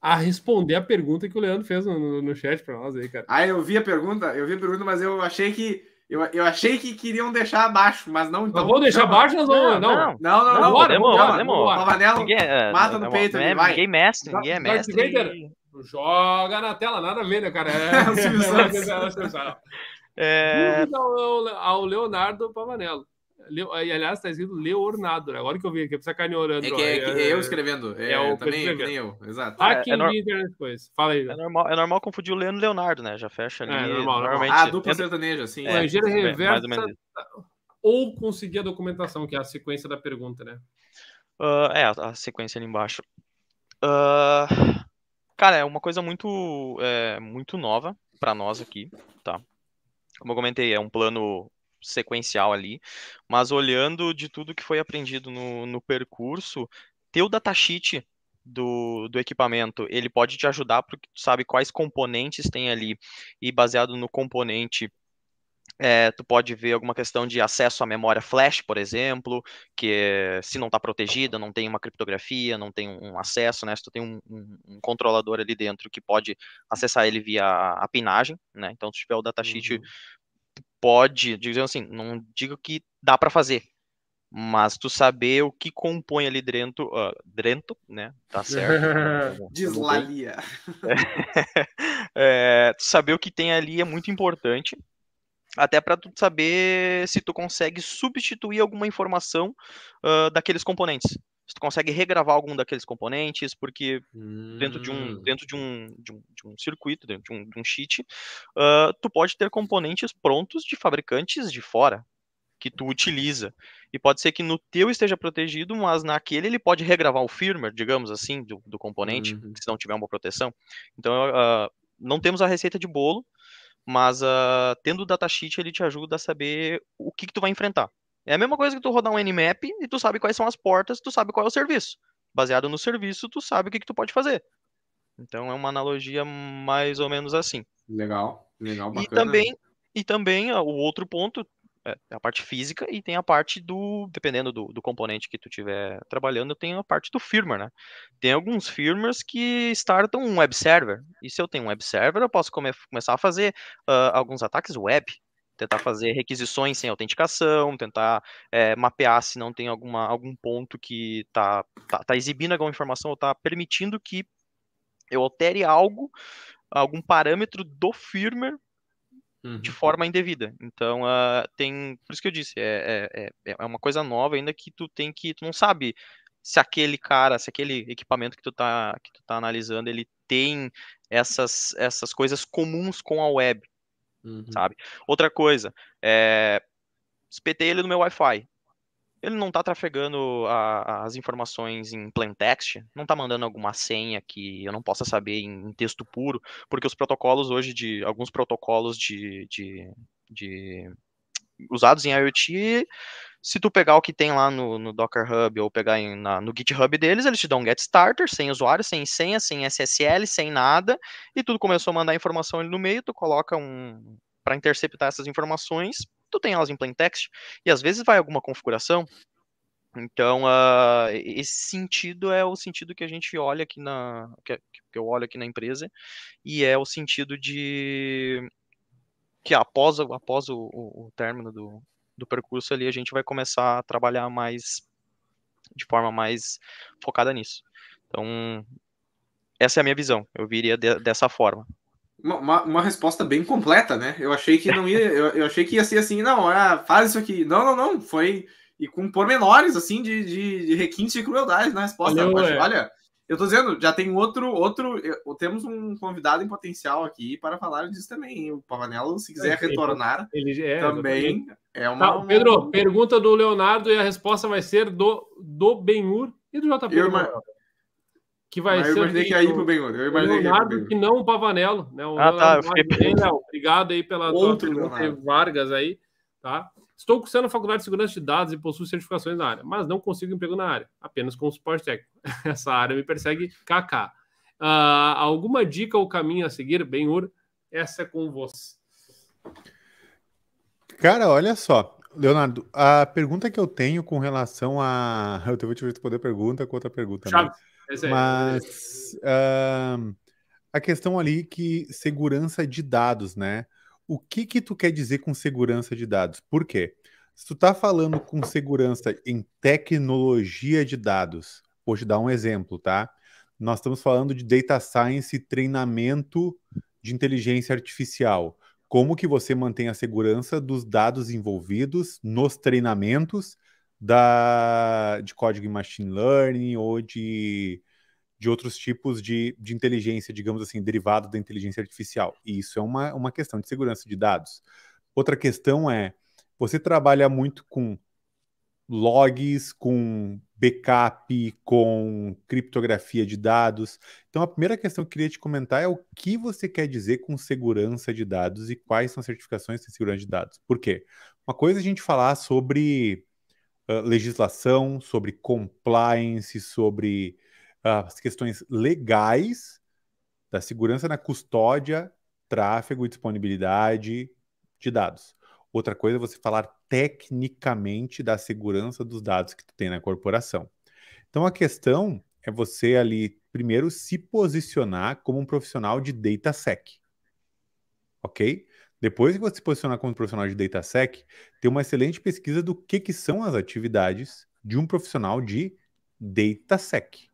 a responder a pergunta que o Leandro fez no, no, no chat para nós aí, cara.
Ah, eu vi a pergunta, eu vi a pergunta, mas eu achei que eu, eu achei que queriam deixar abaixo, mas não
então. vamos deixar abaixo, nós vamos. Não, não,
não. não, não,
bora, demora, demora.
Pavanello, é, mata no peito,
é,
vai.
Ninguém mestre, ninguém é mestre.
Joga na tela, nada a ver, né, cara? É, é... ao Leonardo Pavanello. Leo, aliás, está escrito Leonardo. Né? Agora que eu vi aqui, é orando.
É que é, é, é, eu escrevendo. É, é o também, nem eu. Exato.
Ah, quem é, é internet depois. Fala aí.
É normal, é normal confundir o Leandro e Leonardo, né? Já fecha ali. É,
normal, normalmente. Ah, dupla sertaneja, sim.
É, Ligeira reversa ou conseguir a documentação, que é a sequência da pergunta, né?
Uh, é, a, sequência ali embaixo. Uh, cara, é uma coisa muito, é, muito nova para nós aqui, tá? Como eu comentei, é um plano sequencial ali, mas olhando de tudo que foi aprendido no, no percurso, ter o datasheet do, do equipamento, ele pode te ajudar porque tu sabe quais componentes tem ali, e baseado no componente é, tu pode ver alguma questão de acesso à memória flash, por exemplo, que se não está protegida, não tem uma criptografia, não tem um acesso, né? Se tu tem um, um, um controlador ali dentro que pode acessar ele via a pinagem, né? Então, se tiver o datasheet uhum pode, digamos assim, não digo que dá para fazer, mas tu saber o que compõe ali dentro, uh, dentro, né? Tá certo.
Deslalia.
É, tu saber o que tem ali é muito importante, até para tu saber se tu consegue substituir alguma informação uh, daqueles componentes tu consegue regravar algum daqueles componentes, porque hum. dentro, de um, hum. dentro de, um, de, um, de um circuito, dentro de um, de um cheat, uh, tu pode ter componentes prontos de fabricantes de fora, que tu utiliza. E pode ser que no teu esteja protegido, mas naquele ele pode regravar o firmware, digamos assim, do, do componente, uhum. se não tiver uma proteção. Então, uh, não temos a receita de bolo, mas uh, tendo o datasheet, ele te ajuda a saber o que, que tu vai enfrentar. É a mesma coisa que tu rodar um Nmap e tu sabe quais são as portas, tu sabe qual é o serviço. Baseado no serviço, tu sabe o que, que tu pode fazer. Então é uma analogia mais ou menos assim.
Legal, legal,
bacana. E também, e também o outro ponto é a parte física e tem a parte do, dependendo do, do componente que tu estiver trabalhando, tem a parte do firmware, né? Tem alguns firmwares que startam um web server. E se eu tenho um web server, eu posso come, começar a fazer uh, alguns ataques web tentar fazer requisições sem autenticação, tentar é, mapear se não tem alguma, algum ponto que está tá, tá exibindo alguma informação ou está permitindo que eu altere algo, algum parâmetro do firmware uhum. de forma indevida. Então, uh, tem, por isso que eu disse, é, é, é, é uma coisa nova ainda que tu tem que, tu não sabe se aquele cara, se aquele equipamento que tu tá, que tu tá analisando, ele tem essas, essas coisas comuns com a web, uhum. sabe? Outra coisa, é, espetei ele no meu Wi-Fi. Ele não está trafegando a, as informações em plain text, não está mandando alguma senha que eu não possa saber em, em, texto puro, porque os protocolos hoje de alguns protocolos de, de, de usados em IoT se tu pegar o que tem lá no, no Docker Hub ou pegar em, na, no GitHub deles, eles te dão um get starter, sem usuário, sem senha, sem SSL, sem nada, e tudo começou a mandar informação ali no meio, tu coloca um para interceptar essas informações, tu tem elas em plain text, e às vezes vai alguma configuração. Então, uh, esse sentido é o sentido que a gente olha aqui na. Que, que eu olho aqui na empresa, e é o sentido de que após, após o, o, o término do, do percurso ali, a gente vai começar a trabalhar mais de forma mais focada nisso. Então, essa é a minha visão. Eu viria de, dessa forma.
Uma, uma, resposta bem completa, né? Eu achei que não ia, eu, eu achei que ia ser assim, não, ah, faz isso aqui. Não, não, não. Foi e com pormenores assim de, de, de requintes de crueldade na resposta. Valeu, é. Olha, eu tô dizendo, já tem outro, outro. Temos um convidado em potencial aqui para falar disso também. O Pavanello, se quiser é, retornar, ele, é, também é uma,
tá, Pedro, uma... pergunta do Leonardo e a resposta vai ser do, do Benhur e do JP. Eu, que vai ser. Eu
imaginei que ia ir pro Benhur. Eu imaginei
Leonardo, que, que não o Pavanello. Né? O
ah, tá. Fiquei...
Obrigado aí pela Outro tua pergunta, Vargas aí, tá? Estou cursando a faculdade de segurança de dados e possuo certificações na área, mas não consigo emprego na área, apenas com suporte técnico. Essa área me persegue KK. Uh, ah, alguma dica ou caminho a seguir, Benhur? Essa é com você.
Cara, olha só, Leonardo, a pergunta que eu tenho com relação a. Eu vou te responder a pergunta com outra pergunta. Né? Mas uh, a questão ali que segurança de dados, né? O que que tu quer dizer com segurança de dados? Por quê? Se tu está falando com segurança em tecnologia de dados, vou te dar um exemplo, tá? Nós estamos falando de data science e treinamento de inteligência artificial. Como que você mantém a segurança dos dados envolvidos nos treinamentos da, de código em machine learning ou de de outros tipos de, de inteligência, digamos assim, derivado da inteligência artificial. E isso é uma, uma questão de segurança de dados. Outra questão é, você trabalha muito com logs, com backup, com criptografia de dados. Então, a primeira questão que eu queria te comentar é o que você quer dizer com segurança de dados e quais são as certificações de segurança de dados. Por quê? Uma coisa é a gente falar sobre uh, legislação, sobre compliance, sobre as questões legais da segurança na custódia, tráfego e disponibilidade de dados. Outra coisa é você falar tecnicamente da segurança dos dados que tu tem na corporação. Então a questão é você ali primeiro se posicionar como um profissional de DataSec. OK? Depois que você se posicionar como um profissional de DataSec, tem uma excelente pesquisa do que, que são as atividades de um profissional de DataSec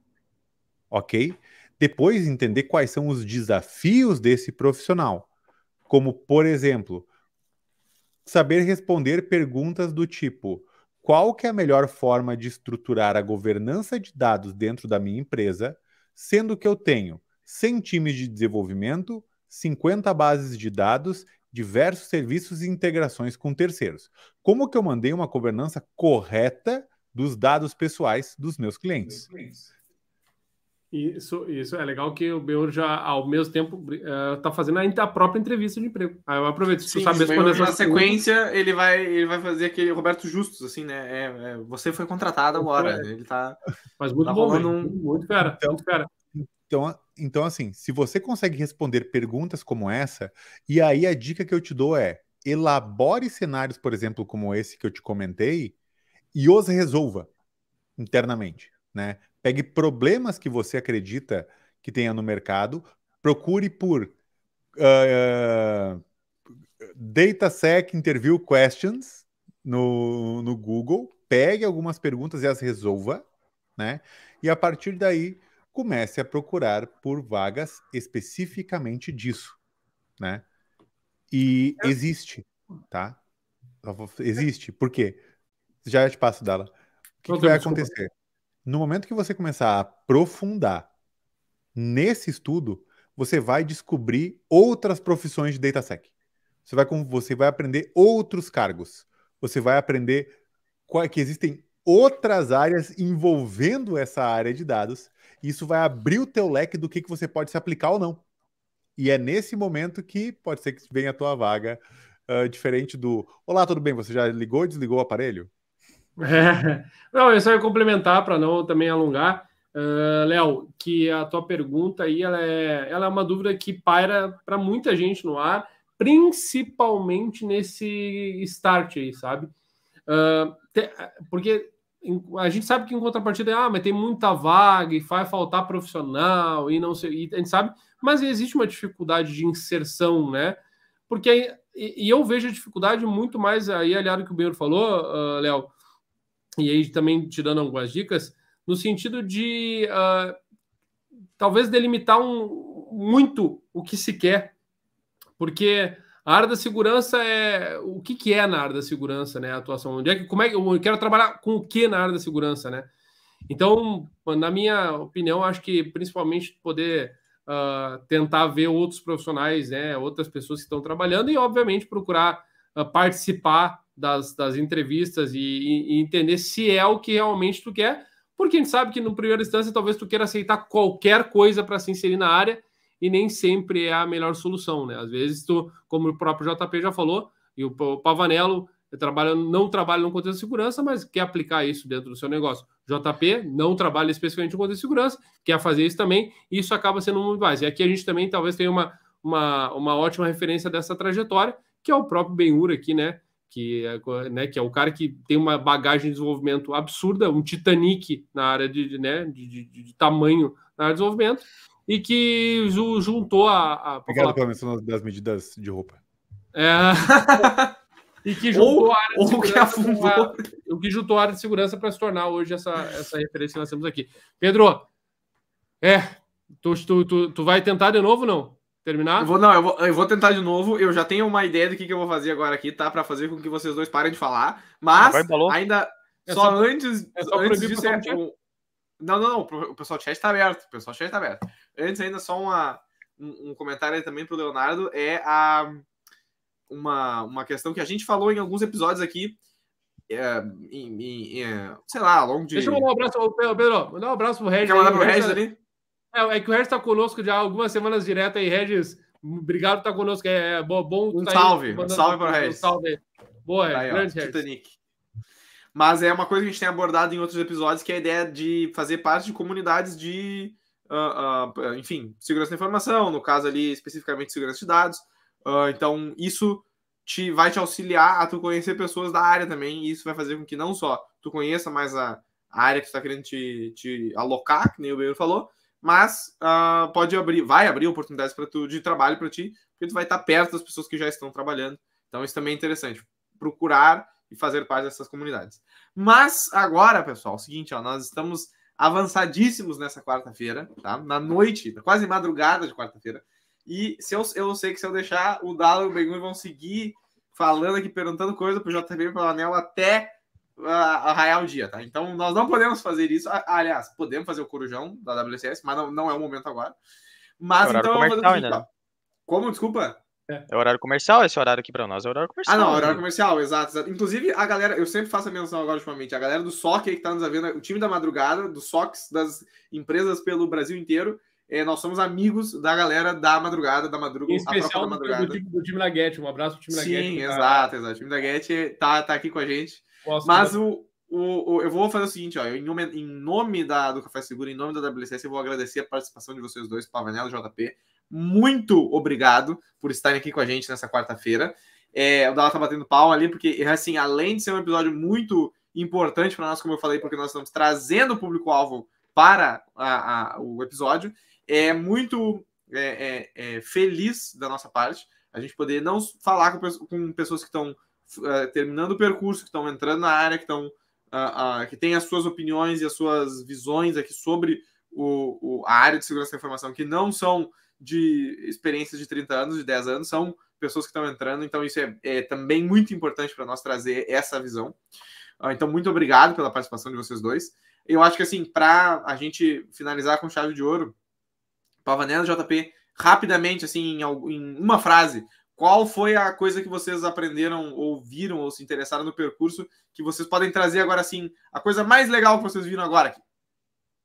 ok? Depois entender quais são os desafios desse profissional, como, por exemplo, saber responder perguntas do tipo: qual que é a melhor forma de estruturar a governança de dados dentro da minha empresa, sendo que eu tenho 100 times de desenvolvimento, 50 bases de dados, diversos serviços e integrações com terceiros. Como que eu mandei uma governança correta dos dados pessoais dos meus clientes?
Isso, isso é legal que o Beur já, ao mesmo tempo, está uh, fazendo a, própria entrevista de emprego. Aí eu aproveito, se tu sabe
responder Na sequência, ele vai, ele vai fazer aquele Roberto Justus, assim, né? É, é, você foi contratado agora. É. Ele tá.
Mas muito
tá
bom, um... muito fera.
Então,
muito fera.
Então, então, assim, se você consegue responder perguntas como essa, e aí a dica que eu te dou é elabore cenários, por exemplo, como esse que eu te comentei, e os resolva internamente, né? Pegue problemas que você acredita que tenha no mercado, procure por uh, DataSec Interview Questions no, no Google, pegue algumas perguntas e as resolva, né? E a partir daí comece a procurar por vagas especificamente disso, né? E existe, tá? Existe. Por quê? Já te passo dela. O que, que vai acontecer? No momento que você começar a aprofundar nesse estudo, você vai descobrir outras profissões de DataSec. Você vai, você vai aprender outros cargos. Você vai aprender que existem outras áreas envolvendo essa área de dados. E isso vai abrir o teu leque do que, que você pode se aplicar ou não. E é nesse momento que pode ser que venha a tua vaga, uh, diferente do Olá, tudo bem? Você já ligou e desligou o aparelho?
É. Não, eu só ia complementar para não também alongar. Uh, Léo, que a tua pergunta aí ela é, ela é uma dúvida que paira para muita gente no ar, principalmente nesse start aí, sabe? Uh, te, porque a gente sabe que em contrapartida, ah, mas tem muita vaga e vai faltar profissional e não sei, e a gente sabe, mas existe uma dificuldade de inserção, né? Porque e, e eu vejo a dificuldade muito mais aí, aliado que o Benhor falou, uh, Léo, e aí também te dando algumas dicas, no sentido de uh, talvez delimitar um, muito o que se quer, porque a área da segurança é o que, que é na área da segurança, né? A atuação. Onde é que, como é que eu quero trabalhar com o que na área da segurança, né? Então, na minha opinião, acho que principalmente poder uh, tentar ver outros profissionais, né? Outras pessoas que estão trabalhando e, obviamente, procurar uh, participar das, das entrevistas e, e, entender se é o que realmente tu quer, porque a gente sabe que, no primeira instância, talvez tu queira aceitar qualquer coisa para se inserir na área e nem sempre é a melhor solução, né? Às vezes tu, como o próprio JP já falou, e o Pavanello trabalha, não trabalha no contexto de segurança, mas quer aplicar isso dentro do seu negócio. JP não trabalha especificamente no contexto de segurança, quer fazer isso também, e isso acaba sendo muito mais. E aqui a gente também talvez tenha uma, uma, uma ótima referência dessa trajetória, que é o próprio Benhur aqui, né? Que é, né, que é o cara que tem uma bagagem de desenvolvimento absurda, um Titanic na área de, né, de, de, de tamanho na área de desenvolvimento, e que juntou a. a
Obrigado falar... pela menção das medidas de roupa.
É, e que juntou ou, a área de
segurança. Que a,
o que juntou a área de segurança para se tornar hoje essa, essa referência que nós temos aqui. Pedro, é, tu, tu, tu, tu vai tentar de novo não? Terminar?
Eu vou, não, eu vou, eu vou tentar de novo. Eu já tenho uma ideia do que, que eu vou fazer agora aqui, tá? Para fazer com que vocês dois parem de falar. Mas ainda. É só, só, antes, é só antes disso. É, um... Não, não, não. O pessoal do chat está aberto. O pessoal do chat está aberto. Antes, ainda só uma, um, um comentário aí também para o Leonardo. É a, uma, uma questão que a gente falou em alguns episódios aqui. É, em, em, é, sei lá, ao longo de.
Deixa eu mandar um abraço, Pedro. Mandar um abraço pro Regis.
Quer mandar pro Regis ali?
É, é que o Regis está conosco já há algumas semanas direto aí, Regis. Obrigado por estar conosco. É, é bom.
Um tá salve, aí, um salve para o Regis. Um
salve. Boa, tá aí, grande ó,
Titanic. Mas é uma coisa que a gente tem abordado em outros episódios, que é a ideia de fazer parte de comunidades de, uh, uh, enfim, segurança da informação, no caso ali especificamente segurança de dados. Uh, então, isso te vai te auxiliar a tu conhecer pessoas da área também, e isso vai fazer com que não só tu conheça mais a, a área que tu está querendo te, te alocar, que nem o Beiro falou, mas uh, pode abrir, vai abrir oportunidades para tu de trabalho para ti, porque tu vai estar perto das pessoas que já estão trabalhando. Então isso também é interessante, procurar e fazer parte dessas comunidades. Mas agora, pessoal, é o seguinte, ó, nós estamos avançadíssimos nessa quarta-feira, tá? Na noite, quase madrugada de quarta-feira. E se eu, eu sei que se eu deixar o Dalo e o Bengu vão seguir falando aqui, perguntando coisa pro JB e pro Anel até arraiar o dia, tá? Então nós não podemos fazer isso. Aliás, podemos fazer o corujão da WCS, mas não, não é o momento agora. Mas é então seguinte, né? Como? Desculpa?
É. é horário comercial esse horário aqui para nós, é horário comercial.
Ah, não, horário comercial, exato, exato, Inclusive, a galera, eu sempre faço a menção agora ultimamente, a galera do SOC aí que tá nos vendo, o time da madrugada, do SOCs, das empresas pelo Brasil inteiro, é, nós somos amigos da galera da madrugada, da madrugada. Em
especial da madrugada. Do, time, do time da Get, um abraço pro time da Get.
Sim, exato, exato. O time da Get tá, tá aqui com a gente. Posso Mas o, o, o, eu vou fazer o seguinte, ó, em nome, em nome da, do Café Seguro, em nome da WCS, eu vou agradecer a participação de vocês dois, Pavanello e JP. Muito obrigado por estarem aqui com a gente nessa quarta-feira. É, o Dala tá batendo pau ali, porque, assim, além de ser um episódio muito importante para nós, como eu falei, porque nós estamos trazendo o público-alvo para a, a, o episódio, é muito é, é, é feliz da nossa parte a gente poder não falar com, com pessoas que estão uh, terminando o percurso, que estão entrando na área, que estão uh, uh, que têm as suas opiniões e as suas visões aqui sobre o, o, a área de segurança da informação, que não são de experiências de 30 anos, de 10 anos, são pessoas que estão entrando, então isso é, é também muito importante para nós trazer essa visão. então, muito obrigado pela participação de vocês dois. Eu acho que, assim, para a gente finalizar com chave de ouro, Pavanello JP, rapidamente, assim, em uma frase, qual foi a coisa que vocês aprenderam, ou viram, ou se interessaram no percurso, que vocês podem trazer agora, assim, a coisa mais legal que vocês viram agora?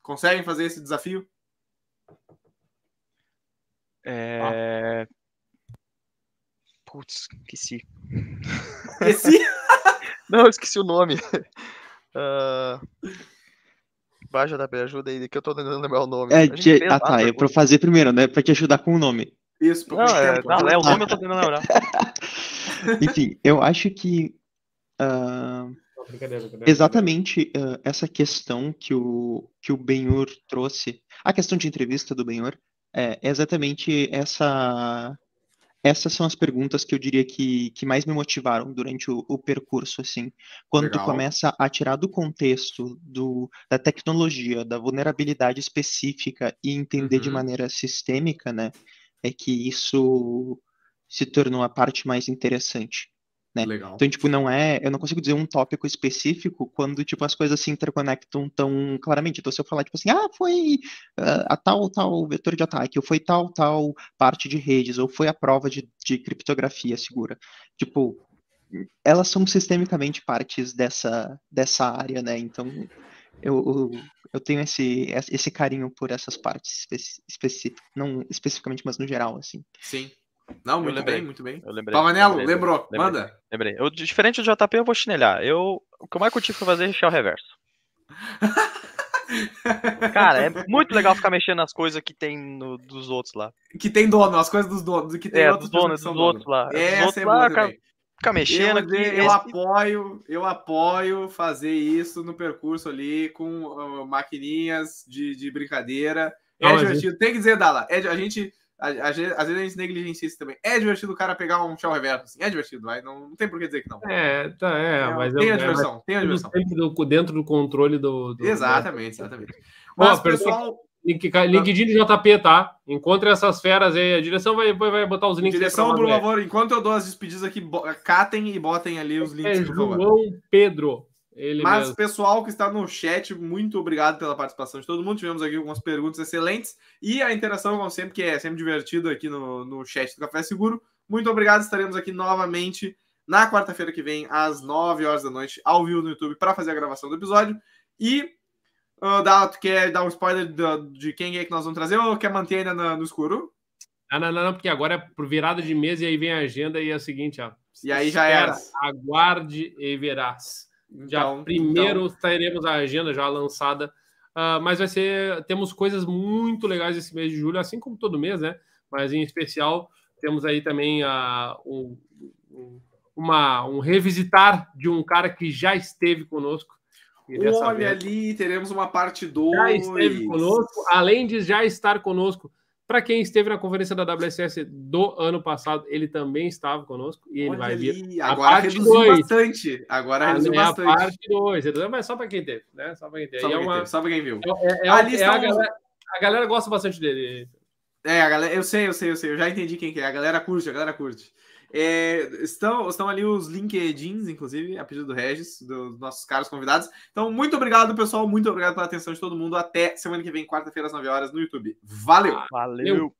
Conseguem fazer esse desafio?
É... Putz, esqueci.
Esqueci?
Não, esqueci o nome. Uh... Vai, JP, ajuda aí, que eu tô tentando lembrar o nome.
É, de... Ah, tá, é pra fazer primeiro, né? Pra te ajudar com o nome.
Isso,
não, é, não, é o nome eu tô tentando lembrar.
Enfim, eu acho que. Uh... Brincadeira, brincadeira. Exatamente uh, essa questão que o, que o Benhur trouxe, a questão de entrevista do Benhur, é exatamente essa essas são as perguntas que eu diria que, que mais me motivaram durante o, o percurso, assim. Quando Legal. tu começa a tirar do contexto do, da tecnologia, da vulnerabilidade específica e entender uhum. de maneira sistêmica, né, é que isso se tornou a parte mais interessante. Né? Legal. Então, tipo, não é. Eu não consigo dizer um tópico específico quando, tipo, as coisas se interconectam tão claramente. Então, se eu falar, tipo assim, ah, foi uh, a tal, tal vetor de ataque, ou foi tal, tal parte de redes, ou foi a prova de, de criptografia segura. Tipo, elas são sistemicamente partes dessa, dessa área, né? Então, eu, eu, eu tenho esse, esse carinho por essas partes específicas, não especificamente, mas no geral, assim.
Sim. Não, muito bem, muito bem.
Eu lembrei.
Pavanello, lembrei, lembrou. Lembrei,
Manda. Lembrei. Eu, diferente do JP, eu vou chinelhar. Eu, o que eu mais curti foi fazer shell reverso. Cara, é muito legal ficar mexendo nas coisas que tem no, dos outros lá.
Que tem dono, as coisas dos donos. Que tem
é, dos donos, dos outros lá.
É,
outros
é lá,
cara, ficar mexendo.
Eu, eu, eu apoio, eu apoio fazer isso no percurso ali com uh, maquininhas de, de brincadeira. É Não, divertido. Gente... Tem que dizer, Dala, é, a gente às vezes a gente negligencia isso também. É divertido o cara pegar um shell reverso, assim. É divertido, vai. Não, não tem por que dizer que não.
É, tá, é, é mas
tem a diversão, tem a diversão.
Do, dentro do controle do. do
exatamente, exatamente. Mas, pessoal.
Link, LinkedIn de JP, tá? Encontre essas feras aí. A direção vai, vai botar os links.
Direção, por favor, enquanto eu dou as despedidas aqui, catem e botem ali os links,
é por favor. João Pedro. Ele
Mas,
mesmo.
pessoal que está no chat, muito obrigado pela participação de todo mundo. Tivemos aqui algumas perguntas excelentes e a interação, como sempre, que é sempre divertido aqui no, no chat do Café Seguro. Muito obrigado. Estaremos aqui novamente na quarta-feira que vem, às 9 horas da noite, ao vivo no YouTube, para fazer a gravação do episódio. E uh, dá, quer dar um spoiler de, de, quem é que nós vamos trazer ou quer manter ainda no, no escuro?
Não, não, não, porque agora é por virada de mês e aí vem a agenda e é o seguinte, ó.
E aí já era.
Aguarde e verás. Já então, primeiro então... teremos a agenda já lançada, uh, mas vai ser temos coisas muito legais esse mês de julho, assim como todo mês, né? Mas em especial temos aí também uh, um, um, uma, um revisitar de um cara que já esteve conosco.
Olha vez, ali, teremos uma parte 2. Já
esteve conosco, além de já estar conosco, para quem esteve na conferência da WSS do ano passado, ele também estava conosco e ele Olha vai vir.
Ali. Agora reduziu dois. bastante. Agora ah, reduziu é bastante.
A parte 2, mas só para quem teve, né? Só para quem teve.
Só para
quem,
uma... Só quem viu.
É, é, é a, galera, a galera gosta bastante dele.
É, a galera, eu sei, eu sei, eu sei. Eu já entendi quem que é. A galera curte, a galera curte. É, estão, estão ali os LinkedIns, inclusive, a pedido do Regis, dos nossos caros convidados. Então, muito obrigado, pessoal. Muito obrigado pela atenção de todo mundo. Até semana que vem, quarta-feira, às 9 horas, no YouTube. Valeu!
Valeu!